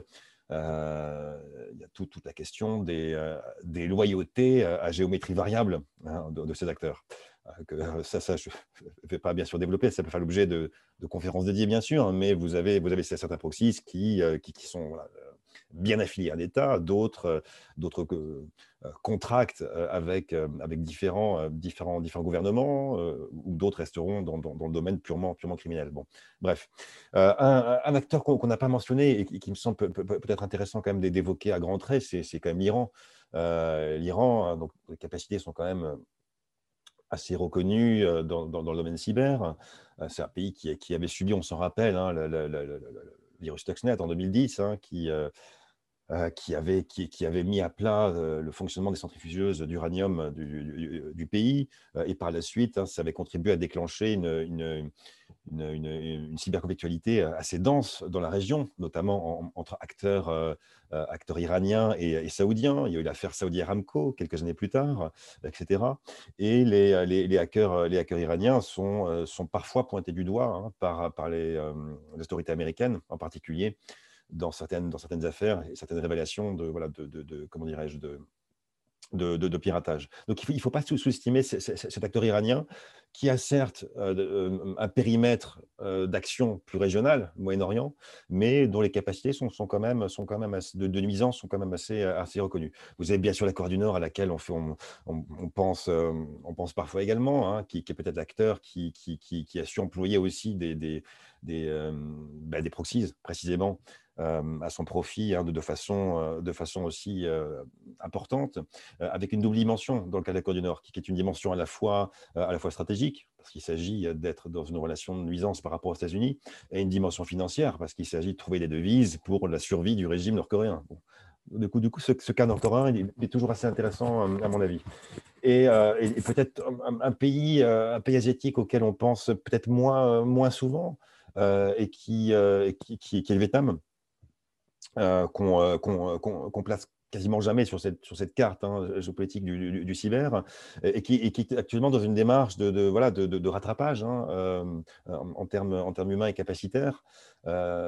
il y a toute la question des, euh, des loyautés euh, à géométrie variable hein, de, ces acteurs. ça, ça, je ne vais pas bien sûr développer, ça peut faire l'objet de, conférences dédiées, bien sûr, mais vous avez, vous avez certains qui, qui, sont bien affiliés à l'État, d'autres d'autres contractent avec, avec différents, différents, différents gouvernements, ou d'autres resteront dans, dans, le domaine purement, purement criminel. Bon, bref. Un, acteur qu'on n'a pas mentionné et qui, me semble peut-être intéressant quand même d'évoquer à grands traits, c'est quand même l'Iran. L'Iran, hein, donc les capacités sont quand même assez reconnues dans, dans, le domaine cyber. C'est un pays qui, qui, avait subi, on s'en rappelle, hein, le, virus Stuxnet en 2010, hein, qui, euh, qui, avait, qui, avait mis à plat euh, le fonctionnement des centrifugeuses d'uranium du, pays. Euh, et par la suite, hein, ça avait contribué à déclencher une, une, cyberconflictualité assez dense dans la région, notamment entre acteurs, iraniens et, saoudiens. Il y a eu l'affaire Saudi Aramco quelques années plus tard, etc. Et les, hackers, iraniens sont, parfois pointés du doigt hein, par, les autorités américaines en particulier dans certaines, dans certaines affaires et certaines révélations de, voilà, de, de, comment dirais-je, de, de, piratage. Donc il ne faut, pas sous-estimer cet acteur iranien qui a certes euh, euh, un périmètre euh, d'action plus régional, Moyen-Orient, mais dont les capacités sont, sont quand même, sont quand même de, nuisance sont quand même assez, assez reconnues. Vous avez bien sûr la Corée du Nord à laquelle on, fait, on, on, pense, on pense parfois également, hein, qui, est peut-être l'acteur qui, qui, qui, a su employer aussi des, des, des, bah, des proxies précisément à son profit hein, de, de, façon, euh, de façon aussi euh, importante, avec une double dimension dans le cas de la Corée du Nord, qui, est une dimension à la fois, à la fois stratégique, parce qu'il s'agit d'être dans une relation de nuisance par rapport aux États-Unis, et une dimension financière, parce qu'il s'agit de trouver des devises pour la survie du régime nord-coréen. Du coup, du coup, ce, cas nord-coréen est toujours assez intéressant, à mon avis. Et, peut-être un, pays, un pays asiatique auquel on pense peut-être moins, moins souvent, et qui, qui, qui, qui, est le Vietnam, euh, euh, euh, qu'on place quasiment jamais sur cette, carte hein, géopolitique du, cyber, et qui, est actuellement dans une démarche de, voilà, de, rattrapage hein, en, termes, humains et capacitaires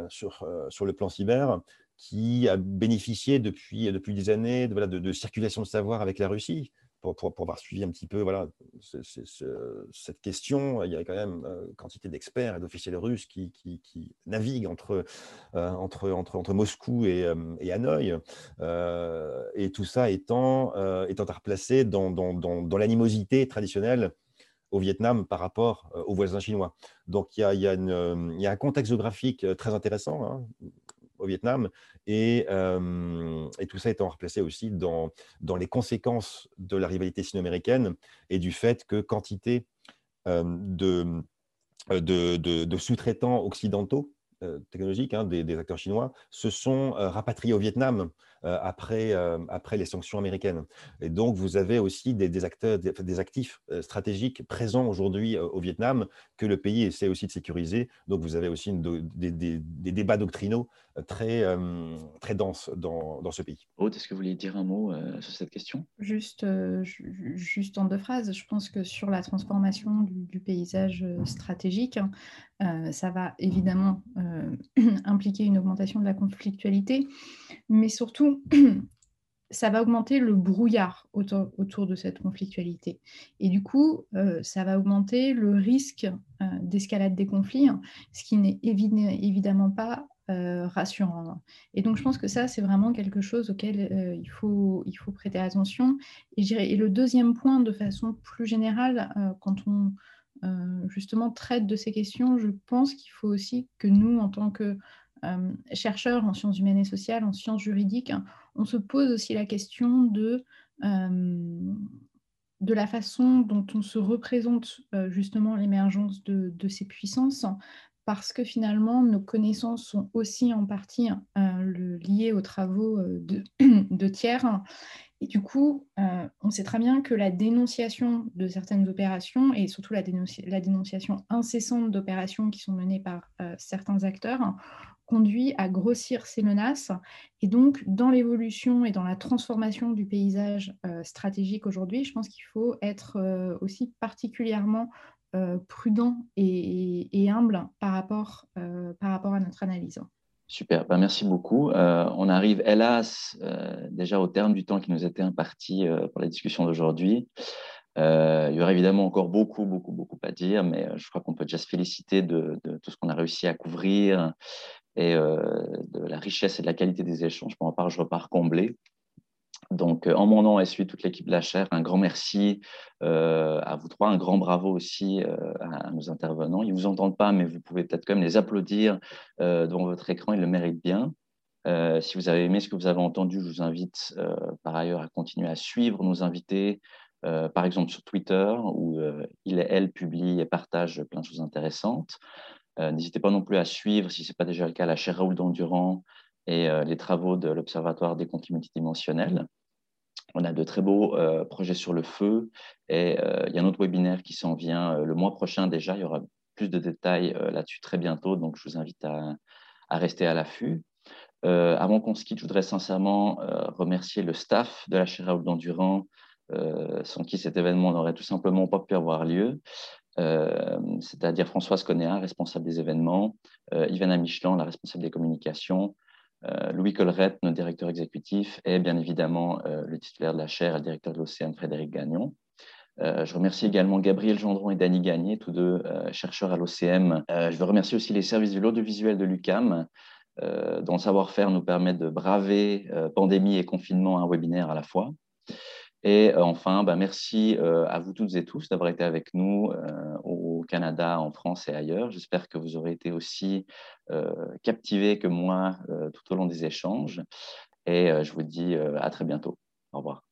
sur, le plan cyber, qui a bénéficié depuis, depuis des années de, de, circulation de savoir avec la Russie pour, avoir suivi un petit peu voilà, cette question, il y a quand même euh, quantité d'experts et d'officiels russes qui, naviguent entre, euh, entre, entre, entre, Moscou et, euh, et Hanoï, et tout ça étant, étant à replacer dans, dans, dans, l'animosité traditionnelle au Vietnam par rapport aux voisins chinois. Donc il y a, y a, y a un contexte géographique très intéressant. Hein au Vietnam, et, euh, et, tout ça étant replacé aussi dans, les conséquences de la rivalité sino-américaine et du fait que quantité euh, de, de, sous-traitants occidentaux euh, technologiques, hein, des, acteurs chinois, se sont rapatriés au Vietnam. euh, après, euh, après les sanctions américaines. Et donc, vous avez aussi des, acteurs, des, actifs euh, stratégiques présents aujourd'hui au Vietnam que le pays essaie aussi de sécuriser. Donc, vous avez aussi des, débats doctrinaux très, très denses dans, dans ce pays. Aude, est-ce que vous voulez dire un mot sur cette question? Juste, juste en deux phrases, je pense que sur la transformation du, paysage stratégique, ça va évidemment impliquer une augmentation de la conflictualité, mais surtout ça va augmenter le brouillard autour, de cette conflictualité. Et du coup, euh, ça va augmenter le risque euh, d'escalade des conflits, hein, ce qui n'est évidemment pas euh, rassurant. Et donc, je pense que ça, c'est vraiment quelque chose auquel il, faut, il faut prêter attention. Et, et, le deuxième point, de façon plus générale, quand on justement traite de ces questions, je pense qu'il faut aussi que nous, en tant que euh, chercheurs en sciences humaines et sociales, en sciences juridiques, on se pose aussi la question de, euh, de la façon dont on se représente euh, justement l'émergence de, ces puissances, parce que finalement, nos connaissances sont aussi en partie liées aux travaux de, tiers. Et du coup, on sait très bien que la dénonciation de certaines opérations, et surtout la dénonciation incessante d'opérations qui sont menées par certains acteurs, conduit à grossir ces menaces. Et donc, dans l'évolution et dans la transformation du paysage euh, stratégique aujourd'hui, je pense qu'il faut être euh, aussi particulièrement euh, prudent et, humble par rapport, par rapport à notre analyse. Super, ben, merci beaucoup. on arrive, hélas, déjà au terme du temps qui nous était imparti pour la discussion d'aujourd'hui. Il y aura évidemment encore beaucoup, beaucoup, beaucoup à dire, mais je crois qu'on peut déjà se féliciter de, tout ce qu'on a réussi à couvrir et de la richesse et de la qualité des échanges. Pour ma part, je repars comblé. Donc, en mon nom et celui de toute l'équipe de la chaire, un grand merci à vous trois, un grand bravo aussi à, nos intervenants. Ils ne vous entendent pas, mais vous pouvez peut-être quand même les applaudir devant votre écran, ils le méritent bien. si vous avez aimé ce que vous avez entendu, je vous invite par ailleurs à continuer à suivre nos invités, par exemple sur Twitter, où il et elle publient et partagent plein de choses intéressantes. N'hésitez pas non plus à suivre, si ce n'est pas déjà le cas, la chaire Raoul Dandurand et les travaux de l'Observatoire des comptes multidimensionnels. On a de très beaux projets sur le feu et il y a un autre webinaire qui s'en vient le mois prochain déjà. Il y aura plus de détails là-dessus très bientôt, donc je vous invite à, à rester à l'affût. avant qu'on se quitte, je voudrais sincèrement remercier le staff de la chaire Raoul Dandurand, sans qui cet événement n'aurait tout simplement pas pu avoir lieu. c'est-à-dire Françoise Conéa, responsable des événements, euh, Ivana Michelin, la responsable des communications, euh, Louis Colrette, notre directeur exécutif, et bien évidemment euh, le titulaire de la chaire et directeur de l'Océan, Frédéric Gagnon. je remercie également Gabriel Gendron et Danny Gagné, tous deux chercheurs à l'OCM. je veux remercier aussi les services de l'audiovisuel de l'UCAM, dont le savoir-faire nous permet de braver pandémie et confinement à un webinaire à la fois. Et euh, enfin, bah, merci euh, à vous toutes et tous d'avoir été avec nous euh, au Canada, en France et ailleurs. J'espère que vous aurez été aussi captivés que moi tout au long des échanges. Et je vous dis à très bientôt. Au revoir.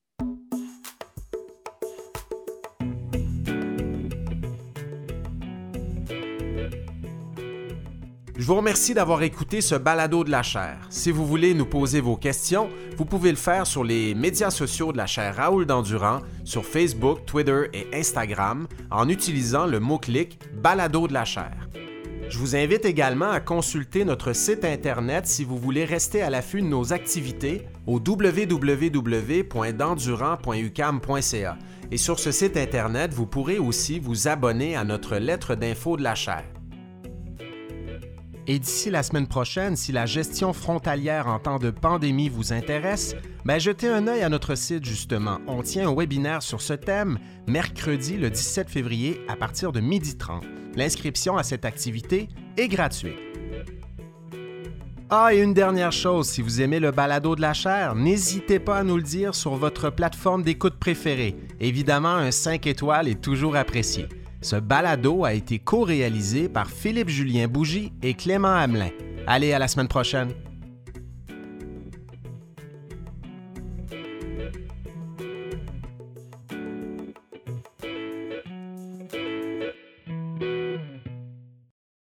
Je vous remercie d'avoir écouté ce balado de la chaire. Si vous voulez nous poser vos questions, vous pouvez le faire sur les médias sociaux de la chaire Raoul Dandurand, sur Facebook, Twitter et Instagram, en utilisant le mot-clic Balado de la chaire. Je vous invite également à consulter notre site Internet si vous voulez rester à l'affût de nos activités au www.dandurand.ucam.ca. Et sur ce site Internet, vous pourrez aussi vous abonner à notre lettre d'info de la chaire. Et d'ici la semaine prochaine, si la gestion frontalière en temps de pandémie vous intéresse, ben jetez un œil à notre site justement. On tient un webinaire sur ce thème mercredi le 17 février à partir de 12h30. L'inscription à cette activité est gratuite. Ah, et une dernière chose, si vous aimez le balado de la chair, n'hésitez pas à nous le dire sur votre plateforme d'écoute préférée. Évidemment, un 5 étoiles est toujours apprécié. Ce balado a été co-réalisé par Philippe-Julien Bougie et Clément Hamelin. Allez, à la semaine prochaine!